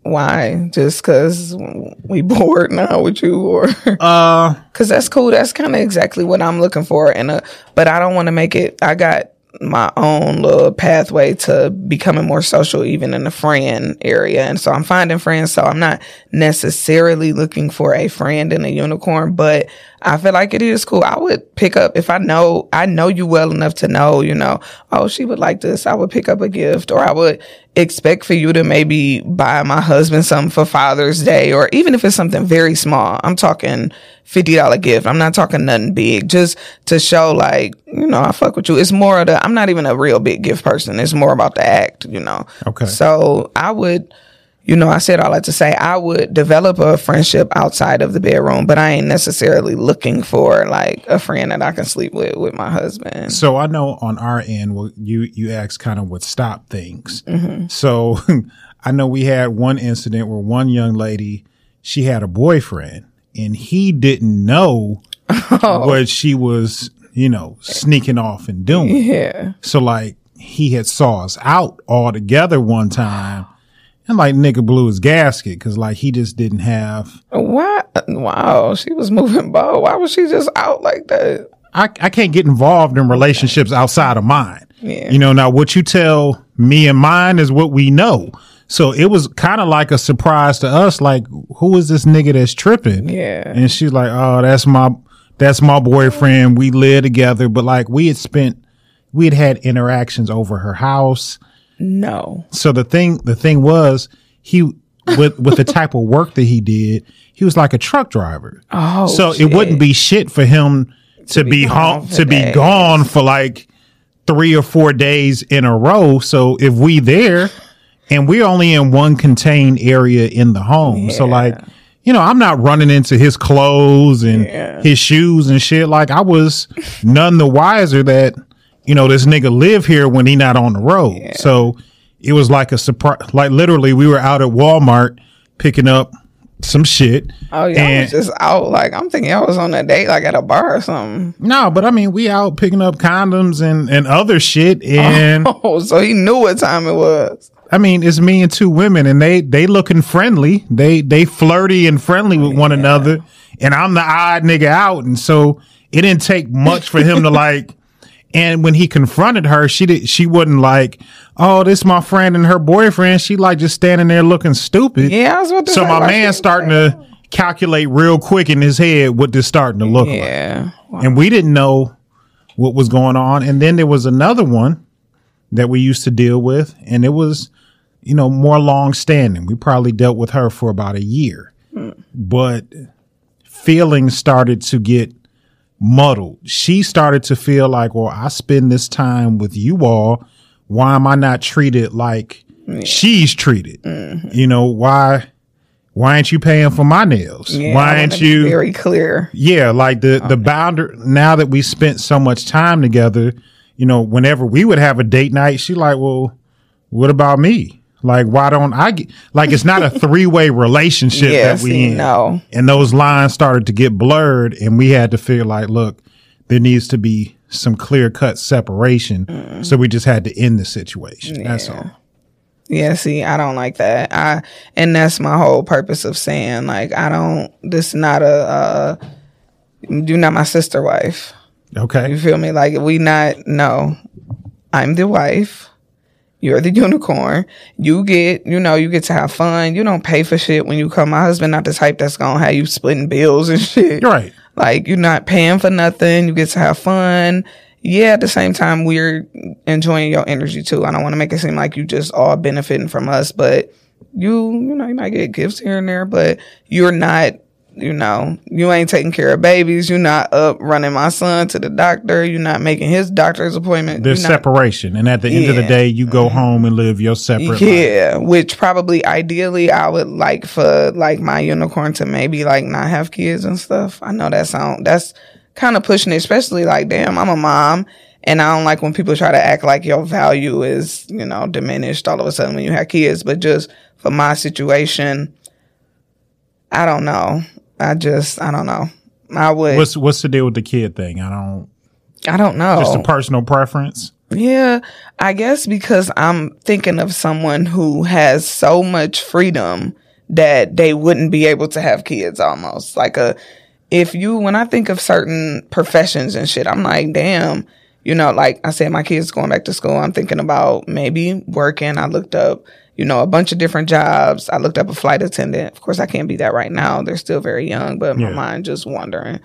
why? Just cuz we bored now with you or uh, cuz that's cool. That's kind of exactly what I'm looking for and but I don't want to make it I got my own little pathway to becoming more social even in the friend area and so I'm finding friends so I'm not necessarily looking for a friend in a unicorn but I feel like it is cool. I would pick up if I know I know you well enough to know, you know, oh, she would like this. I would pick up a gift or I would expect for you to maybe buy my husband something for Father's Day or even if it's something very small. I'm talking $50 gift. I'm not talking nothing big just to show like, you know, I fuck with you. It's more of the I'm not even a real big gift person. It's more about the act, you know. Okay. So I would you know, I said all that to say I would develop a friendship outside of the bedroom, but I ain't necessarily looking for like a friend that I can sleep with with my husband. So I know on our end, well, you you asked kind of what stopped things. Mm-hmm. So I know we had one incident where one young lady she had a boyfriend and he didn't know what she was, you know, sneaking off and doing. Yeah. So like he had saw us out all together one time. And like nigga blew his gasket because like he just didn't have Why? Wow, she was moving bold. Why was she just out like that? I, I can't get involved in relationships outside of mine. Yeah. You know, now what you tell me and mine is what we know. So it was kind of like a surprise to us, like, who is this nigga that's tripping? Yeah. And she's like, oh, that's my, that's my boyfriend. We live together. But like we had spent, we had had interactions over her house. No. So the thing, the thing was he, with, with the type of work that he did, he was like a truck driver. Oh, so shit. it wouldn't be shit for him to, be, be home, to be gone for like three or four days in a row. So if we there and we're only in one contained area in the home. So like, you know, I'm not running into his clothes and Yeah. his shoes and shit. Like I was none the wiser that, you know, this nigga live here when he not on the road. So it was like a surprise. Like literally we were out at Walmart picking up some shit. Oh, yeah. I was just out. Like, I'm thinking I was on a date, like at a bar or something. No, but I mean, we out picking up condoms and, and other shit. And Oh, so he knew what time it was. I mean, it's me and two women and they, they looking friendly. They, they flirty and friendly with one another. And I'm the odd nigga out. And so it didn't take much for him to like, and when he confronted her, she did, she wasn't like, Oh, this my friend and her boyfriend. She like just standing there looking stupid. Yeah, I was So my why man she- starting to calculate real quick in his head what this starting to look like Yeah. and we didn't know what was going on. And then there was another one that we used to deal with, and it was, you know, more long standing. We probably dealt with her for about a year, hmm. but feelings started to get muddled. She started to feel like, well, I spend this time with you all why am I not treated like she's treated? Mm-hmm. You know, why, why ain't you paying for my nails? Yeah, why ain't you? very clear? Yeah, like the the boundary. Now that we spent so much time together, you know, whenever we would have a date night, she like, well, what about me? Like, why don't I get like? It's not a three way relationship Yeah, that we in. no. and those lines started to get blurred, and we had to feel like, look, there needs to be some clear cut separation. So we just had to end the situation. That's all. Yeah, see, I don't like that. I and that's my whole purpose of saying like I don't. This not a. Uh, you're not my sister wife. Okay. You feel me? Like we not. No, I'm the wife. You're the unicorn. You get, you know, you get to have fun. You don't pay for shit when you come. My husband not the type that's gonna have you splitting bills and shit. Right. Like you're not paying for nothing. You get to have fun. Yeah, at the same time, we're enjoying your energy too. I don't want to make it seem like you just all benefiting from us, but you, you know, you might get gifts here and there, but you're not, you know, you ain't taking care of babies. You're not up running my son to the doctor. You're not making his doctor's appointment. There's not- separation, and at the end of the day, you go home and live your separate life. Yeah, which probably ideally I would like for like my unicorn to maybe like not have kids and stuff. I know that sound that's kind of pushing it, especially like damn, I'm a mom and I don't like when people try to act like your value is, you know, diminished all of a sudden when you have kids. But just for my situation, I don't know. I just I don't know. I would What's what's the deal with the kid thing? I don't. I don't know. Just a personal preference. Yeah, I guess because I'm thinking of someone who has so much freedom that they wouldn't be able to have kids almost. Like a if you when I think of certain professions and shit, I'm like, damn, you know, like I said my kids going back to school, I'm thinking about maybe working. I looked up, you know, a bunch of different jobs. I looked up a flight attendant. Of course I can't be that right now. They're still very young, but my mind just wondering.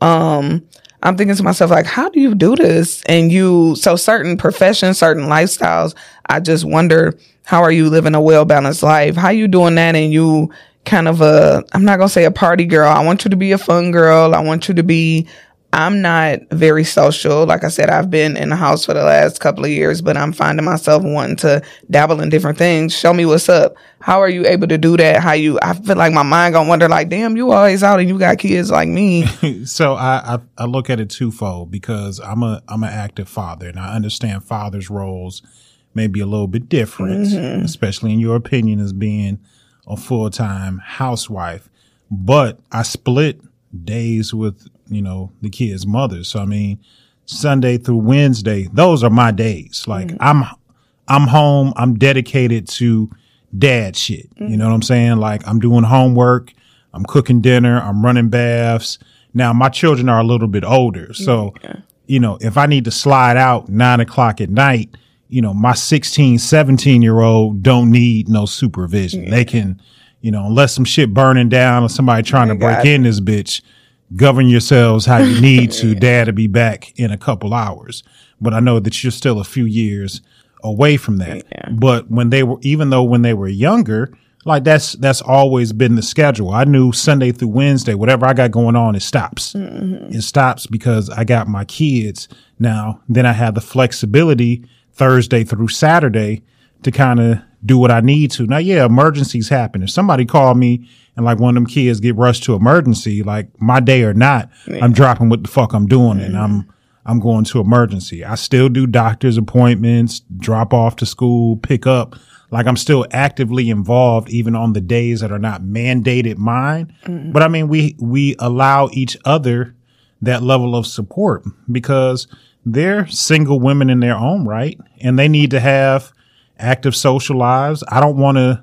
Um I'm thinking to myself, like, how do you do this? And you, so certain professions, certain lifestyles, I just wonder, how are you living a well balanced life? How you doing that? And you kind of a, I'm not going to say a party girl. I want you to be a fun girl. I want you to be, I'm not very social. Like I said, I've been in the house for the last couple of years, but I'm finding myself wanting to dabble in different things. Show me what's up. How are you able to do that? How you, I feel like my mind gonna wonder like, damn, you always out and you got kids like me. So I, I I look at it twofold because I'm a I'm an active father and I understand fathers' roles may be a little bit different, mm-hmm. especially in your opinion as being a full time housewife. But I split days with you know the kids' mothers. So I mean, Sunday through Wednesday, those are my days. Like I'm I'm home. I'm dedicated to dad shit. You know what I'm saying? Like I'm doing homework. I'm cooking dinner. I'm running baths. Now my children are a little bit older. So, you know, if I need to slide out nine o'clock at night, you know, my 16, 17 year old don't need no supervision. They can, you know, unless some shit burning down or somebody trying to break in this bitch, govern yourselves how you need to. Dad to be back in a couple hours. But I know that you're still a few years away from that. But when they were, even though when they were younger, like that's that's always been the schedule. I knew Sunday through Wednesday, whatever I got going on, it stops. Mm-hmm. It stops because I got my kids now. Then I have the flexibility Thursday through Saturday to kind of do what I need to. Now, yeah, emergencies happen. If somebody called me and like one of them kids get rushed to emergency, like my day or not, I'm dropping what the fuck I'm doing and I'm I'm going to emergency. I still do doctor's appointments, drop off to school, pick up. Like I'm still actively involved even on the days that are not mandated mine. But I mean, we, we allow each other that level of support because they're single women in their own right and they need to have active social lives. I don't want to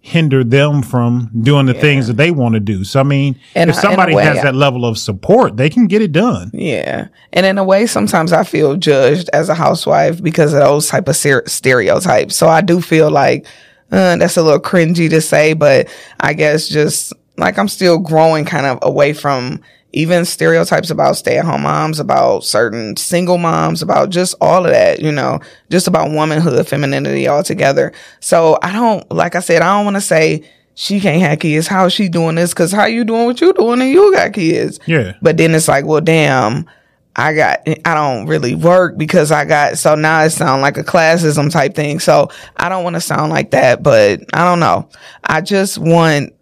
hinder them from doing the things that they want to do. So I mean, And if I- in a somebody way, has that level of support, they can get it done. Yeah. And in a way, sometimes I feel judged as a housewife because of those type of ser- stereotypes. So I do feel like uh, that's a little cringy to say, but I guess just like I'm still growing kind of away from even stereotypes about stay at home moms, about certain single moms, about just all of that, you know, just about womanhood, femininity altogether. So I don't, like I said, I don't want to say she can't have kids. How is she doing this? Cause how you doing what you doing and you got kids? Yeah. But then it's like, well, damn, I got, I don't really work because I got, so now it sound like a classism type thing. So I don't want to sound like that, but I don't know. I just want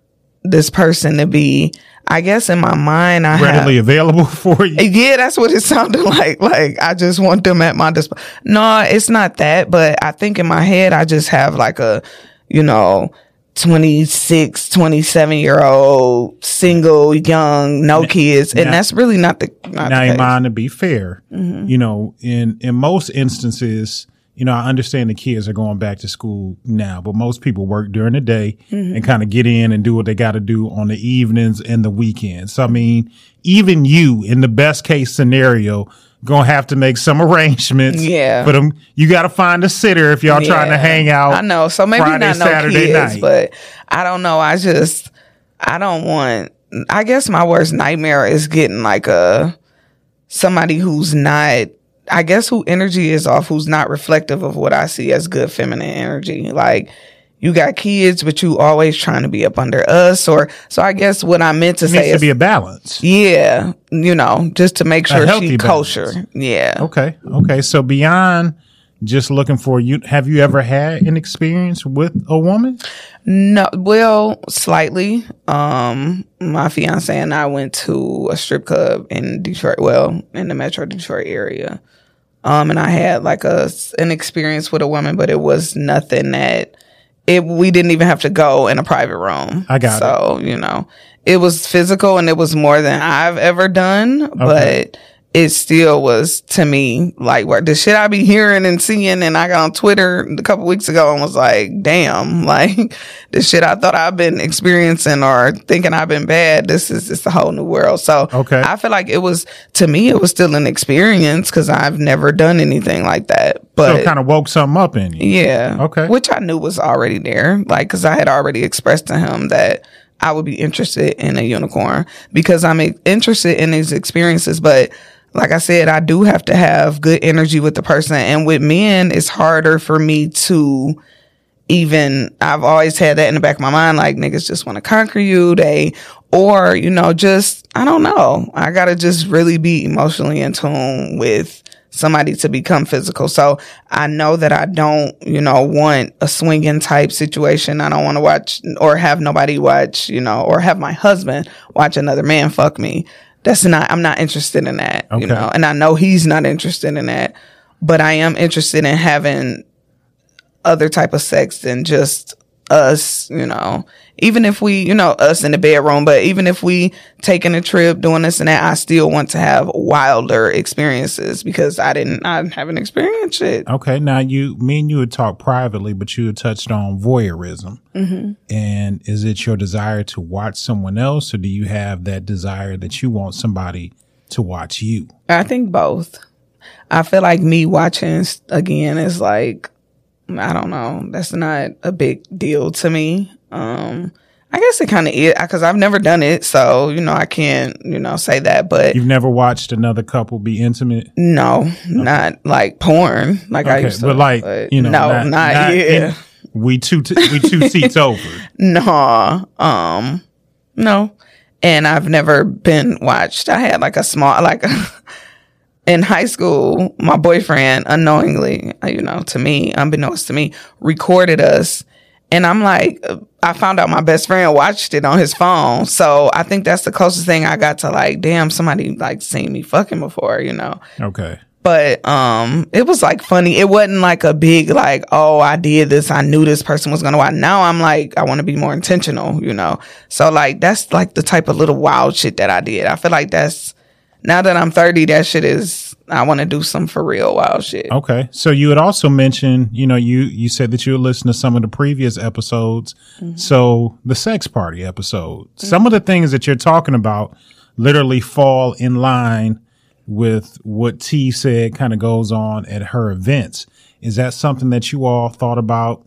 this person to be, I guess in my mind, I Readily have, available for you. yeah, that's what it sounded like. Like I just want them at my disposal. No, it's not that, but I think in my head, I just have like a, you know, 26, 27 year old, single, young, no kids. And now- that's really not the, not now, the case. Iman, to be fair, Mm-hmm. you know, in in most instances, you know, I understand the kids are going back to school now, but most people work during the day Mm-hmm. and kind of get in and do what they got to do on the evenings and the weekends. So, I mean, even you, in the best case scenario, gonna have to make some arrangements. Yeah. for them. You got to find a sitter if y'all trying to hang out. I know. So maybe Friday, not no Saturday kids, night. but I don't know. I just I don't want. I guess my worst nightmare is getting like a somebody who's not. I guess who energy is off, who's not reflective of what I see as good feminine energy. Like you got kids, but you always trying to be up under us, or so. I guess what I meant to It say needs to be a balance. yeah, you know, just to make sure she balance. kosher. Yeah. Okay. Okay. So beyond just looking for you, have you ever had an experience with a woman? No, well, slightly. Um, my fiance and I went to a strip club in Detroit, well, in the Metro Detroit area. Um, and I had like a an experience with a woman, but it was nothing that it. We didn't even have to go in a private room. I got it. so, you know, it was physical and it was more than I've ever done, but it still was to me like what the shit I be hearing and seeing. And I got on Twitter a couple weeks ago and was like, damn, like the shit I thought I've been experiencing or thinking I've been bad. This is just a whole new world. So Okay. I feel like it was, to me, it was still an experience because I've never done anything like that. So But it kind of woke something up in you. yeah. Okay. Which I knew was already there. Like, cause I had already expressed to him that I would be interested in a unicorn because I'm interested in these experiences. But like I said, I do have to have good energy with the person. And with men, it's harder for me to even, I've always had that in the back of my mind. Like niggas just want to conquer you. They, or, you know, just, I don't know. I gotta just really be emotionally in tune with somebody to become physical. So I know that I don't, you know, want a swinging type situation. I don't want to watch or have nobody watch, you know, or have my husband watch another man fuck me. That's not, I'm not interested in that, Okay. you know, and I know he's not interested in that, but I am interested in having other type of sex than just us, you know. Even if we, you know, us in the bedroom, but even if we taking a trip, doing this and that, I still want to have wilder experiences because I didn't, I haven't experienced it. Okay. Now you, me and you had talked privately, but you had touched on voyeurism. Mm-hmm. And is it your desire to watch someone else or do you have that desire that you want somebody to watch you? I think both. I feel like me watching again is like, I don't know, that's not a big deal to me. Um, I guess it kind of is because I've never done it, so you know I can't, you know, say that. But You've never watched another couple be intimate? No, not like porn. Like I used to. But like, you know, no, not, yeah. in- we two, t- we two seats over. no, um, no. And I've never been watched. I had like a small, like in high school, my boyfriend unknowingly, uh, you know, to me, unbeknownst to me, recorded us. And I'm like, I found out my best friend watched it on his phone. So I think that's the closest thing I got to like, damn, somebody like seen me fucking before, you know? Okay. but um it was like funny it wasn't like a big like oh i did this i knew this person was gonna watch now i'm like i want to be more intentional you know so like that's like the type of little wild shit that i did i feel like that's now that i'm 30 that shit is i want to do some for real wild shit Okay. So you had also mentioned, you know, you you said that you would listen to some of the previous episodes. Mm-hmm. So the sex party episode. Some of the things that you're talking about literally fall in line with what T said kind of goes on at her events. Is that something that you all thought about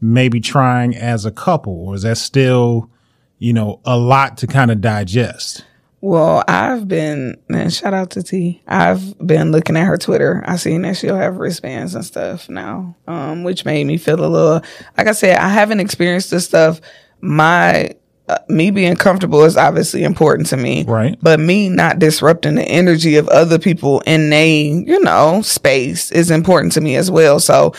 maybe trying as a couple or is that still, you know, a lot to kind of digest? Well i've been and shout out to t i've been looking at her twitter i seen that she'll have wristbands and stuff now um which made me feel a little like i said i haven't experienced this stuff my uh, me being comfortable is obviously important to me. Right. But me not disrupting the energy of other people in they, you know, space is important to me as well. So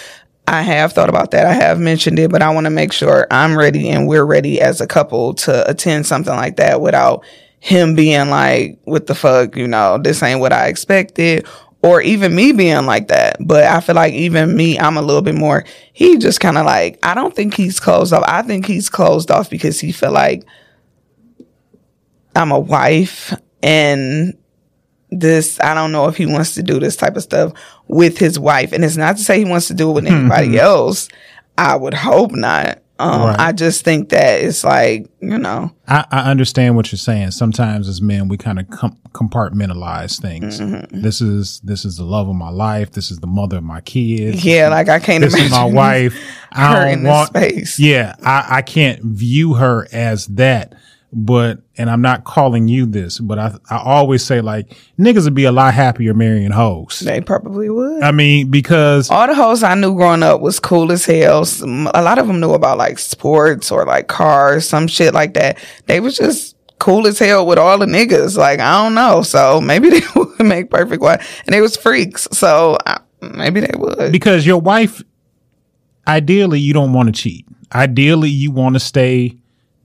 I have thought about that. I have mentioned it, but I want to make sure I'm ready and we're ready as a couple to attend something like that without him being like, what the fuck, you know, this ain't what I expected. Or even me being like that. But I feel like even me, I'm a little bit more, he just kind of like, I don't think he's closed off. I think he's closed off because he feel like I'm a wife and this I don't know if he wants to do this type of stuff with his wife. And it's not to say he wants to do it with mm-hmm. anybody else. I would hope not. Um, Right. I just think that it's like, you know, I, I understand what you're saying. Sometimes as men, we kind of com- compartmentalize things. Mm-hmm. This is this is the love of my life. This is the mother of my kids. yeah, like I can't this imagine is my wife. I don't this want. space. Yeah, I, I can't view her as that. But and I'm not calling you this, but I I always say like niggas would be a lot happier marrying hoes. They probably would. I mean because All the hoes I knew growing up was cool as hell. Some, a lot of them knew about like sports or like cars, some shit like that. They was just cool as hell with all the niggas. Like I don't know. So maybe they would make perfect wife, and they was freaks. So I, maybe they would. because your wife ideally you don't want to cheat ideally you want to stay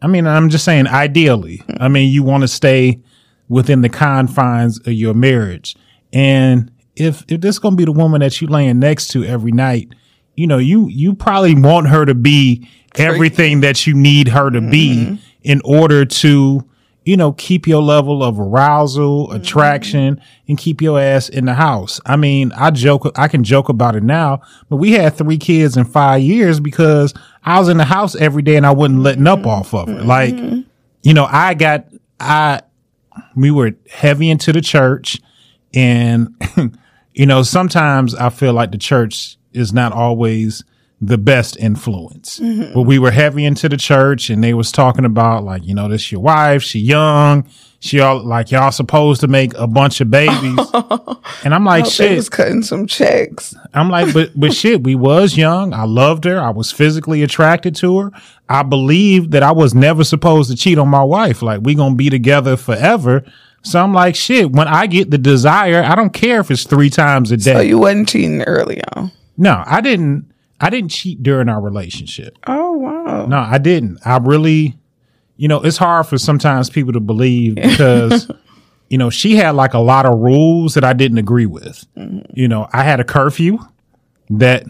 i mean i'm just saying ideally. I mean you want to stay within the confines of your marriage. And if if this is going to be the woman that you laying next to every night you know you you probably want her to be everything that you need her to be mm-hmm. in order to you know, keep your level of arousal, mm-hmm. attraction, and keep your ass in the house. I mean, I joke, I can joke about it now, but we had three kids in five years because I was in the house every day and I wasn't letting up mm-hmm. off of her. Mm-hmm. Like, you know, I got, I, we were heavy into the church and, you know, sometimes I feel like the church is not always the best influence. Mm-hmm. But we were heavy into the church and they was talking about like, you know, this your wife, she young, she all like y'all supposed to make a bunch of babies. and I'm like, shit. was cutting some checks. I'm like, but but shit, we was young. I loved her. I was physically attracted to her. I believed that I was never supposed to cheat on my wife. Like we gonna be together forever. So I'm like, shit. When I get the desire, I don't care if it's three times a day. So you wasn't cheating early on. no, I didn't. I didn't cheat during our relationship. Oh wow. No, I didn't. I really, you know, it's hard for sometimes people to believe because, you know, she had like a lot of rules that I didn't agree with. Mm-hmm. You know, I had a curfew that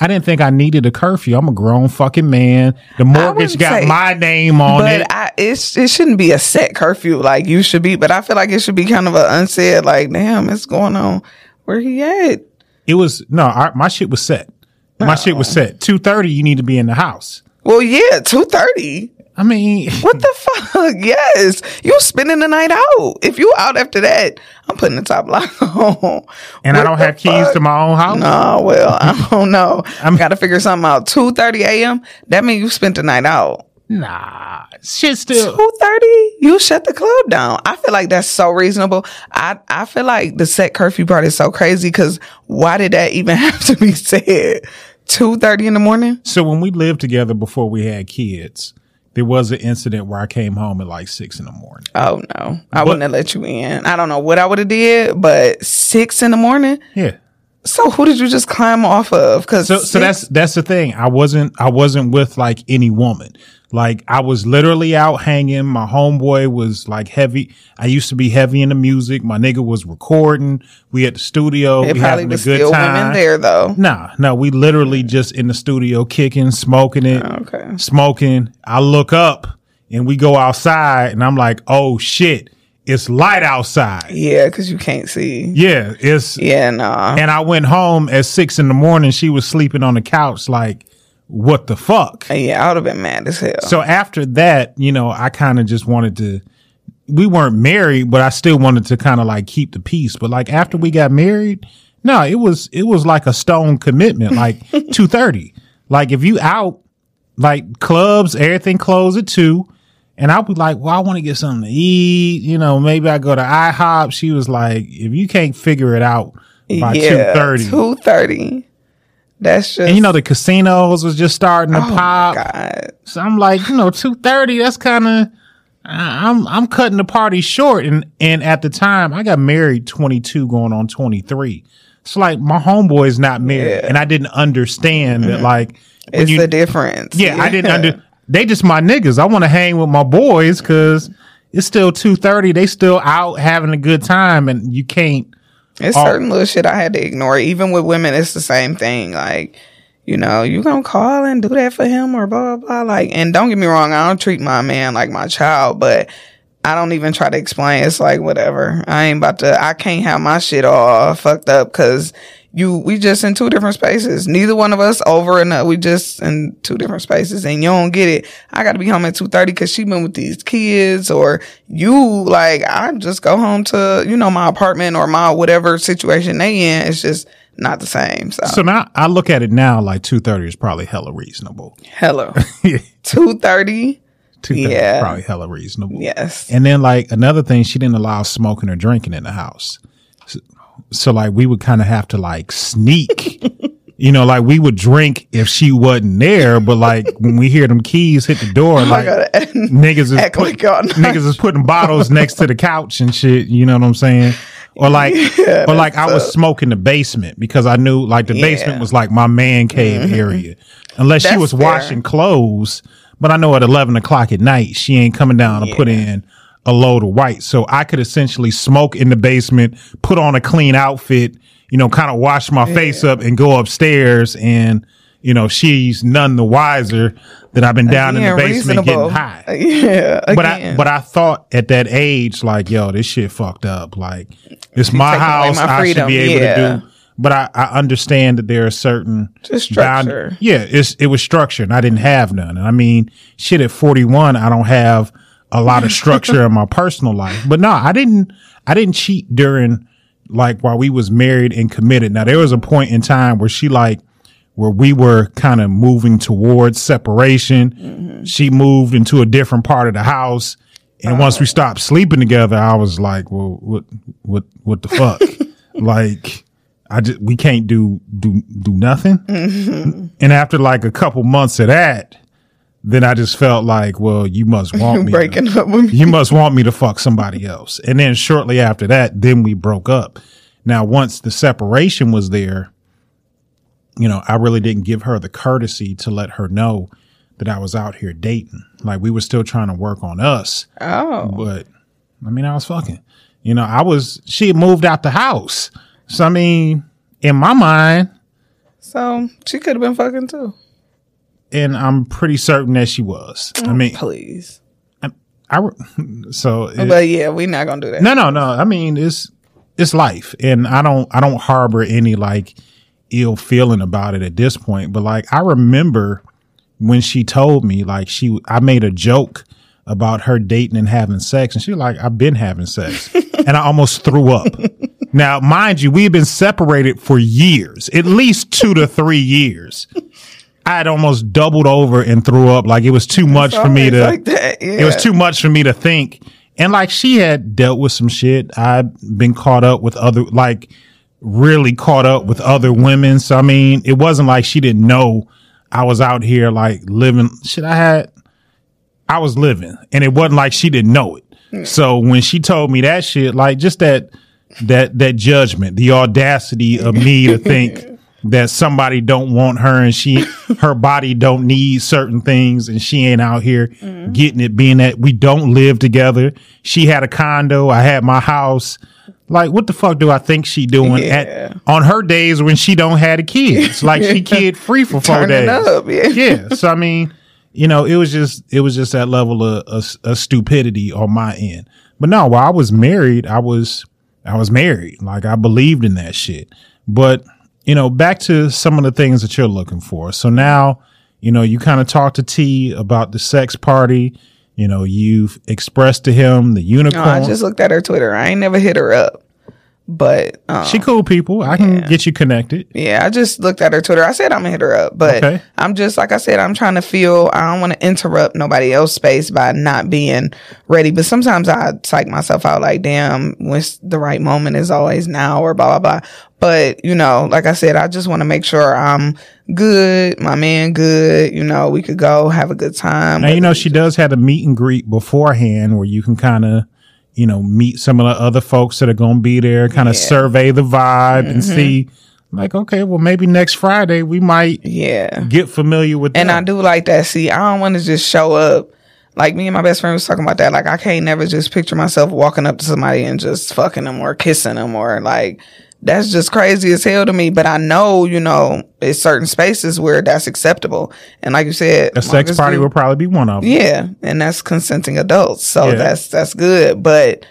I didn't think I needed a curfew. I'm a grown fucking man. The mortgage got say- my name on But it. I, it's, it shouldn't be a set curfew like you should be. But I feel like it should be kind of a unsaid, like, damn, it's going on. Where he at? it was no, I, my shit was set. My shit was set. Two thirty, you need to be in the house. Well, yeah, two thirty. I mean, What the fuck? Yes, you're spending the night out. If you out after that, I'm putting the top lock on. and I don't have keys to my own house. No, well, I don't know. I'm got to figure something out. Two thirty a.m. That means you spent the night out. Nah, shit still. Two thirty, you shut the club down. I feel like that's so reasonable. I I feel like the set curfew part is so crazy because why did that even have to be said? Two thirty in the morning. So when we lived together before we had kids, there was an incident where I came home at like six in the morning. Oh no, I wouldn't have let you in. I don't know what I would have did, but six in the morning. Yeah. So who did you just climb off of? Because So so that's that's the thing. I wasn't I wasn't with like any woman. Like I was literally out hanging. My homeboy was like heavy. I used to be heavy in the music. My nigga was recording. We at the studio. it we probably was good still time. women there though. Nah, no, we literally just in the studio kicking, smoking it, oh, Okay. smoking. I look up and we go outside and I'm like, oh shit, it's light outside. Yeah, because you can't see. Yeah, it's Yeah, nah. and I went home at six in the morning. She was sleeping on the couch, like, what the fuck? Yeah, I would have been mad as hell. So after that, you know, I kind of just wanted to. We weren't married, but I still wanted to kind of like keep the peace. But like after we got married, no, it was it was like a stone commitment, like two thirty. Like if you out, like clubs, everything closed at two. And I'll be like, well, I want to get something to eat. You know, maybe I go to IHOP. She was like, if you can't figure it out by two thirty, two thirty. That's just And you know the casinos was just starting to oh my pop. God. So I'm like, you know, two thirty. That's kind of. I'm I'm cutting the party short, and and at the time I got married 22, going on 23. It's like my homeboy's not married, Yeah. Mm-hmm. and I didn't understand that. Like, It's you- the difference. yeah, I didn't under. They just my niggas. I want to hang with my boys because it's still two thirty. They still out having a good time, and you can't. It's all- certain little shit I had to ignore. Even with women, it's the same thing. Like, you know, you gonna call and do that for him or blah blah blah. Like, and don't get me wrong, I don't treat my man like my child, but I don't even try to explain. It's like whatever. I ain't about to. I can't have my shit all fucked up because you. We just in two different spaces. Neither one of us over and we just in two different spaces, and you don't get it. I got to be home at two thirty because she been with these kids, or you like I just go home to you know my apartment or my whatever situation they in. It's just not the same. So, So now I look at it now like two thirty is probably hella reasonable. hello, two thirty. Two thirty Yeah. probably hella reasonable. Yes. And then like another thing, she didn't allow smoking or drinking in the house. So, so like we would kind of have to like sneak. You know, like we would drink if she wasn't there, but like when we hear them keys hit the door, I like niggas is put- like niggas is putting bottles next to the couch and shit. You know what I'm saying? Or like, or like I was smoking the basement because I knew like the basement Yeah. Mm-hmm. was like my man cave area, unless she That's was fair. washing clothes. But I know at 11 o'clock at night she ain't coming down to put in a load of white, so I could essentially smoke in the basement, put on a clean outfit, you know, kind of wash my face up and go upstairs and. You know, she's none the wiser that I've been down in the basement reasonable. getting high Yeah. but I but I thought at that age, like, yo, this shit fucked up. Like, it's my house. my I should be able Yeah. to do. But I, I understand that there are certain Just bound- structure. yeah, it's it was structure, and I didn't have none. And I mean, shit, at forty one, I don't have a lot of structure in my personal life. But no, I didn't. I didn't cheat during like while we was married and committed. Now there was a point in time where she like where we were kind of moving towards separation. Mm-hmm. She moved into a different part of the house. And once we stopped sleeping together, I was like, well, what, what, what the fuck? like, I just, we can't do, do, do nothing. Mm-hmm. And after like a couple months of that, then I just felt like, well, you must want me. to- breaking up with me. you must want me to fuck somebody else. And then shortly after that, then we broke up. Now, once the separation was there, you know, I really didn't give her the courtesy to let her know that I was out here dating. Like we were still trying to work on us, Oh. but I mean, I was fucking, you know, I was, she had moved out the house. So, I mean, in my mind, So she could have been fucking too. and I'm pretty certain that she was. I oh, mean, Please. I, so it- But yeah, we're not gonna do that. No, no, no. I mean, it's it's life, and I don't I don't harbor any like ill feeling about it at this point. But like, I remember when she told me, like, she I made a joke about her dating and having sex, and she like, "I've been having sex," and I almost threw up. Now, mind you, we've been separated for years, at least two to three years. I had almost doubled over and threw up. Like it was too much for me to like. Yeah. it was too much for me to think. And like she had dealt with some shit. I'd been caught up with other, like really caught up with other women. So I mean, it wasn't like she didn't know I was out here like living shit. I had, I was living and it wasn't like she didn't know it. So when she told me that shit, like just that, that, that judgment, the audacity of me to think that somebody don't want her and she, her body don't need certain things and she ain't out here mm-hmm. getting it being that we don't live together. She had a condo. I had my house. Like, what the fuck do I think she doing Yeah. at, on her days when she don't have the kids? Like she kid free for four days up. Yeah. yeah. So I mean, you know, it was just it was just that level of, of, of stupidity on my end. But no, while I was married, I was I was married. Like I believed in that shit. But you know, back to some of the things that you're looking for. So now, you know, you kind of talked to T about the sex party. You know, you've expressed to him the oh, No, unicorn. I just looked at her Twitter. I ain't never hit her up. But um, She cool people. I can get you connected. yeah, I just looked at her Twitter. I said I'm gonna hit her up, but Okay. I'm just like I said, I'm trying to feel. I don't want to interrupt nobody else's space by not being ready. But sometimes I psych myself out, like, damn, when's the right moment is always now, or blah blah blah. But you know, like I said, I just want to make sure I'm good, my man good. You know, we could go have a good time. Now you know she does have a meet and greet beforehand where you can kind of, you know, meet some of the other folks that are going to be there, kind of Yeah. survey the vibe and mm-hmm. see, like, okay, well maybe next Friday we might yeah. get familiar with. And I do like that. See, I don't want to just show up. Like me and my best friend was talking about that. Like I can't never just picture myself walking up to somebody and just fucking them or kissing them or like that's just crazy as hell to me. But I know, you know, it's certain spaces where that's acceptable. And like you said, a sex party do- will probably be one of them. yeah, and that's consenting adults. So Yeah. that's that's good. But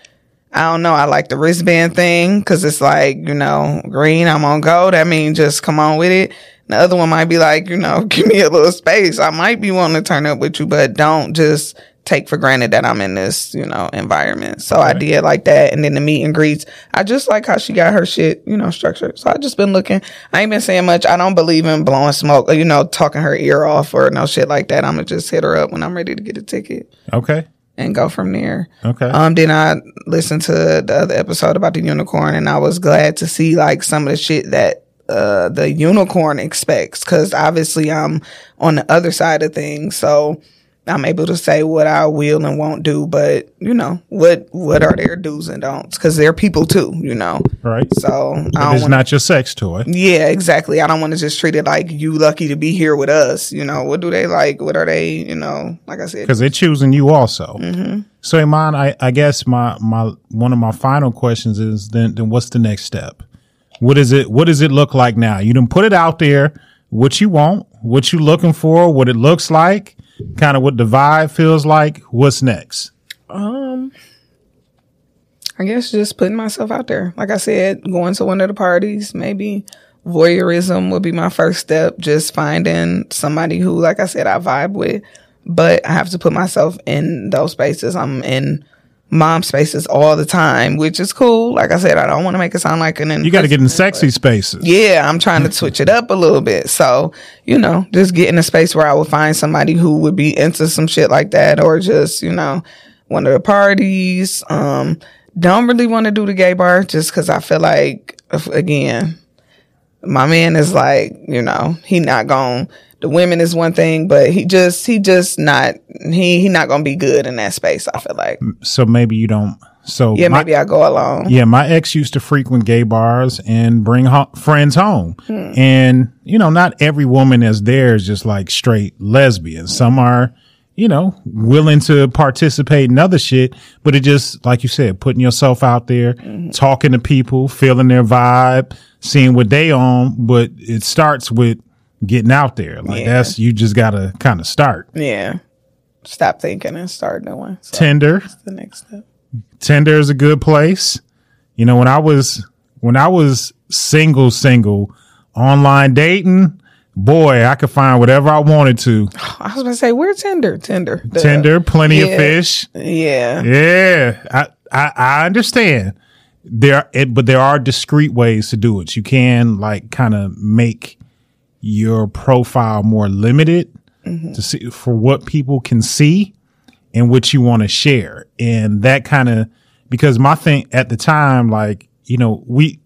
I don't know. I like the wristband thing because it's like you know, green. I'm on go. That means just come on with it. The other one might be like, you know, give me a little space. I might be wanting to turn up with you, but don't just take for granted that I'm in this, you know, environment. So I did like that. And then the meet and greets, I just like how she got her shit, you know, structured. So I just been looking. I ain't been saying much. I don't believe in blowing smoke, or, you know, talking her ear off or no shit like that. I'm gonna just hit her up when I'm ready to get a ticket Okay. and go from there. Okay. Um, then I listened to the other episode about the unicorn, and I was glad to see like some of the shit that uh the unicorn expects, because obviously I'm on the other side of things, so I'm able to say what I will and won't do. But you know what what are their do's and don'ts? Because they're people too, you know. right. So I It's don't want. not your sex toy. Yeah, exactly. I don't want to just treat it like you lucky to be here with us. You know, what do they like? What are they? You know, like I said, because they're choosing you also. Mm-hmm. So, Iman, I, I guess my my one of my final questions is then then what's the next step? What is it? What does it look like now? You done put it out there. What you want? What you looking for? What it looks like? Kind of what the vibe feels like. What's next? Um, I guess just putting myself out there. Like I said, going to one of the parties, maybe voyeurism would be my first step. Just finding somebody who, like I said, I vibe with. But I have to put myself in those spaces. I'm in mom spaces all the time, which is cool. Like I said, I don't want to make it sound like an You got to get in sexy spaces. yeah, I'm trying to switch it up a little bit. So, you know, just get in a space where I would find somebody who would be into some shit like that or just, you know, one of the parties. Um, don't really want to do the gay bar just because I feel like, again, my man is like, you know, he not going the women is one thing, but he just, he just not, he, he not to be good in that space. I feel like, So maybe you don't. So yeah, my- maybe I go along. Yeah, my ex used to frequent gay bars and bring ho- friends home. Hmm. And, you know, not every woman that's there is just like straight lesbian. Some are, you know, willing to participate in other shit, but it just, like you said, putting yourself out there, Mm-hmm. talking to people, feeling their vibe, seeing what they on. But it starts with getting out there. Like Yeah. that's, you just gotta kind of start. Yeah. Stop thinking and start doing. So Tinder. the next step. Tinder is a good place. You know, when I was when I was single, single, online dating, boy, I could find whatever I wanted to. I was gonna say, where Tinder? Tinder. The- Tinder, plenty of fish. Yeah. Yeah, I, I I understand. There, it, but there are discreet ways to do it. You can like kind of make your profile more limited mm-hmm. to see for what people can see and what you want to share, and that kind of because my thing at the time, like you know, we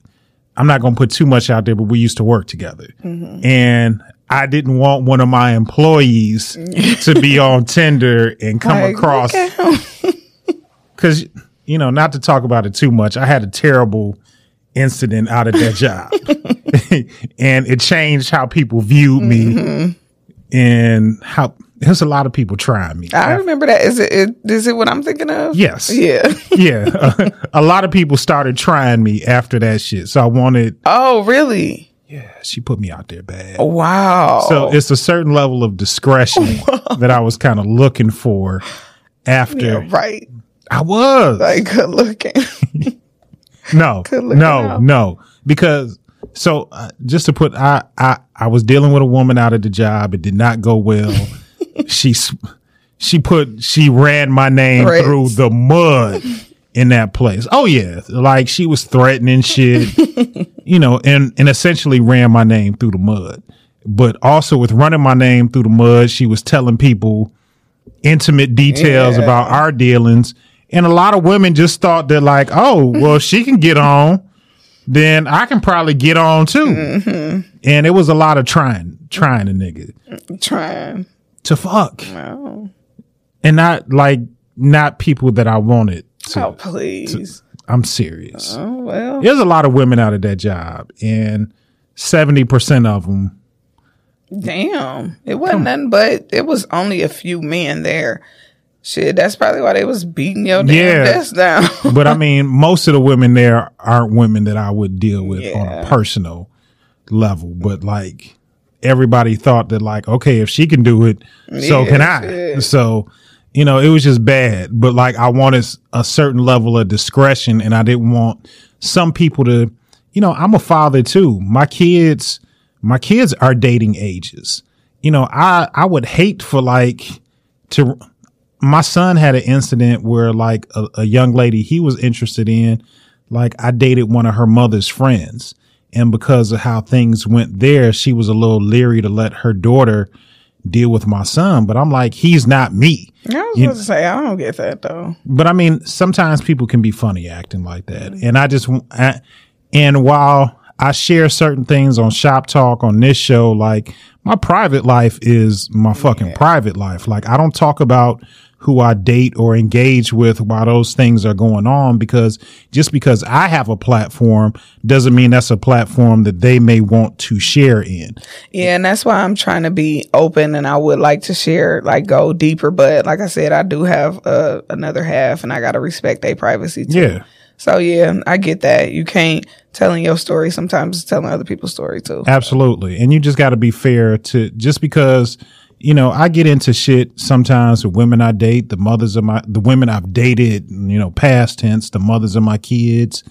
I'm not going to put too much out there, but we used to work together. Mm-hmm. And I didn't want one of my employees to be on Tinder and come Like, across look at him. because you know not to talk about it too much i had a terrible incident out of that job and it changed how people viewed me mm-hmm. and how there's a lot of people trying me I remember that. Is it, it? Is it what I'm thinking of? yes Yeah. yeah a lot of people started trying me after that shit so i wanted Oh, really? Yeah, she put me out there bad Oh Wow. so it's a certain level of discretion that i was kind of looking for after yeah, right. i was Like good looking. No, no, no. Because so uh, just to put, I, I, I was dealing with a woman out of the job. It did not go well. she, she put, she ran my name Threats. through the mud in that place. Oh yeah, like she was threatening shit, you know, and and essentially ran my name through the mud. But also with running my name through the mud, she was telling people intimate details Yeah. about our dealings. And a lot of women just thought that like, oh, well, she can get on, then I can probably get on too. Mm-hmm. And it was a lot of trying, trying to nigga Trying. to fuck. And not like not people that I wanted to. oh please. I'm serious. Oh well. There's a lot of women out of that job, and 70% of them. Damn. It wasn't nothing but it was only a few men there. Shit, that's probably why they was beating your damn Yeah. desk down. But I mean, most of the women there aren't women that I would deal with on a personal level. But like, everybody thought that, like, okay, if she can do it, so Yeah, can I. shit. So, you know, it was just bad. But like, I wanted a certain level of discretion, and I didn't want some people to, you know, I'm a father too. My kids, my kids are dating ages. You know, I I would hate for like to my son had an incident where like a, a young lady he was interested in like i dated one of her mother's friends and because of how things went there she was a little leery to let her daughter deal with my son but i'm like he's not me I was You- about to say I don't get that though. but I mean, sometimes people can be funny acting like that. And I just, I, and while I share certain things on Shop Talk on this show, like my private life is my fucking private life. Like I don't talk about who I date or engage with while those things are going on because just because I have a platform doesn't mean that's a platform that they may want to share in. Yeah, and that's why I'm trying to be open and I would like to share, like go deeper. But like I said, I do have uh, another half and I got to respect their privacy too. Yeah. So yeah, I get that. You can't telling your story sometimes it's telling other people's story too. Absolutely. And you just got to be fair to just because, you know, I get into shit sometimes with women I date, the mothers of my, the women I've dated, you know, past tense, the mothers of my kids,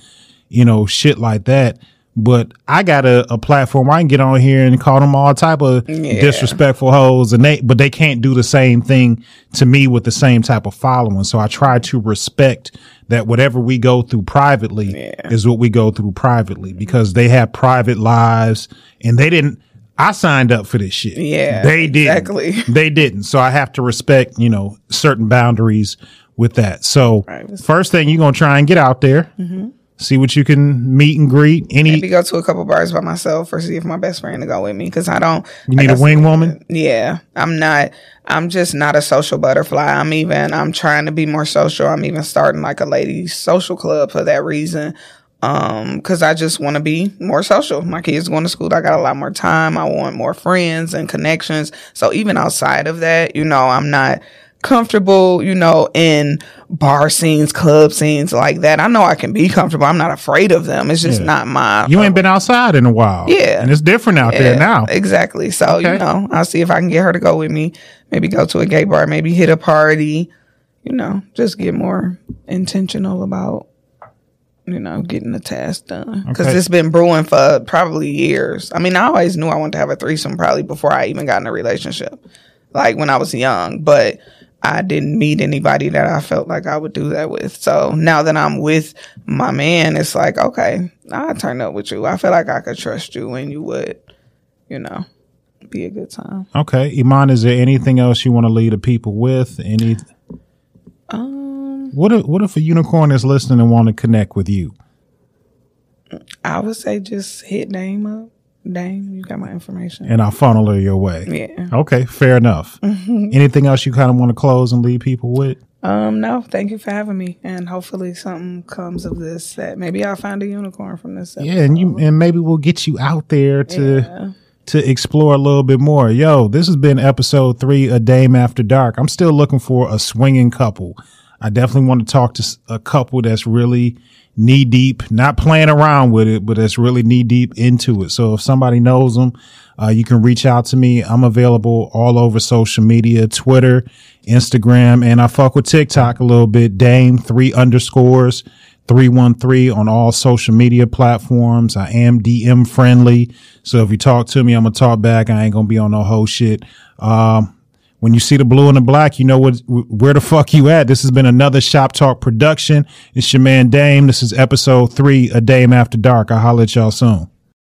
you know, shit like that. But I got a, a platform where I can get on here and call them all type of disrespectful hoes and they, but they can't do the same thing to me with the same type of following. So I try to respect that whatever we go through privately is what we go through privately because they have private lives and they didn't, I signed up for this shit. Yeah, They didn't. exactly. They didn't. So I have to respect, you know, certain boundaries with that. So Right. first thing you're going to try and get out there, mm-hmm. see what you can meet and greet. Any, Maybe go to a couple bars by myself or see if my best friend to go with me because I don't. you need a wing woman? Yeah, I'm not. I'm just not a social butterfly. I'm even. I'm trying to be more social. I'm even starting like a ladies social club for that reason. Um, because I just want to be more social. My kids going to school. I got a lot more time. I want more friends and connections. So even outside of that, you know, I'm not comfortable, you know, in bar scenes, club scenes like that. I know I can be comfortable. I'm not afraid of them. It's just Yeah. not my You ain't been outside in a while. Yeah. And it's different out there now. Exactly. So, Okay. you know, I'll see if I can get her to go with me. Maybe go to a gay bar, maybe hit a party, you know, just get more intentional about, you know, getting the task done. Because Okay. it's been brewing for probably years. I mean, I always knew I wanted to have a threesome probably before I even got in a relationship, like when I was young, but I didn't meet anybody that I felt like I would do that with. So now that I'm with my man, it's like, okay, I turn up with you. I feel like I could trust you and you would, you know, be a good time. Okay. Iman, is there anything else you want to lead the people with? Any, Um, what if, what if a unicorn is listening and want to connect with you? I would say just hit Dame up. Dame, you got my information. And I'll funnel her your way. yeah. Okay. Fair enough. Anything else you kind of want to close and leave people with? Um, no, thank you for having me. And hopefully something comes of this that maybe I'll find a unicorn from this. Episode. Yeah. And you, and maybe we'll get you out there to, Yeah. to explore a little bit more. Yo, this has been episode three, of Dame After Dark. I'm still looking for a swinging couple. I definitely want to talk to a couple that's really knee deep, not playing around with it, but that's really knee deep into it. So if somebody knows them, uh, you can reach out to me. I'm available all over social media, Twitter, Instagram, and I fuck with TikTok a little bit. Dame three underscores. 313 on all social media platforms. I am DM friendly. So if you talk to me, I'm going to talk back. I ain't going to be on no whole shit. Um, when you see the blue and the black, you know what, where the fuck you at. This has been another Shop Talk production. It's your man Dame. This is episode three, A Dame After Dark. I'll holler at y'all soon.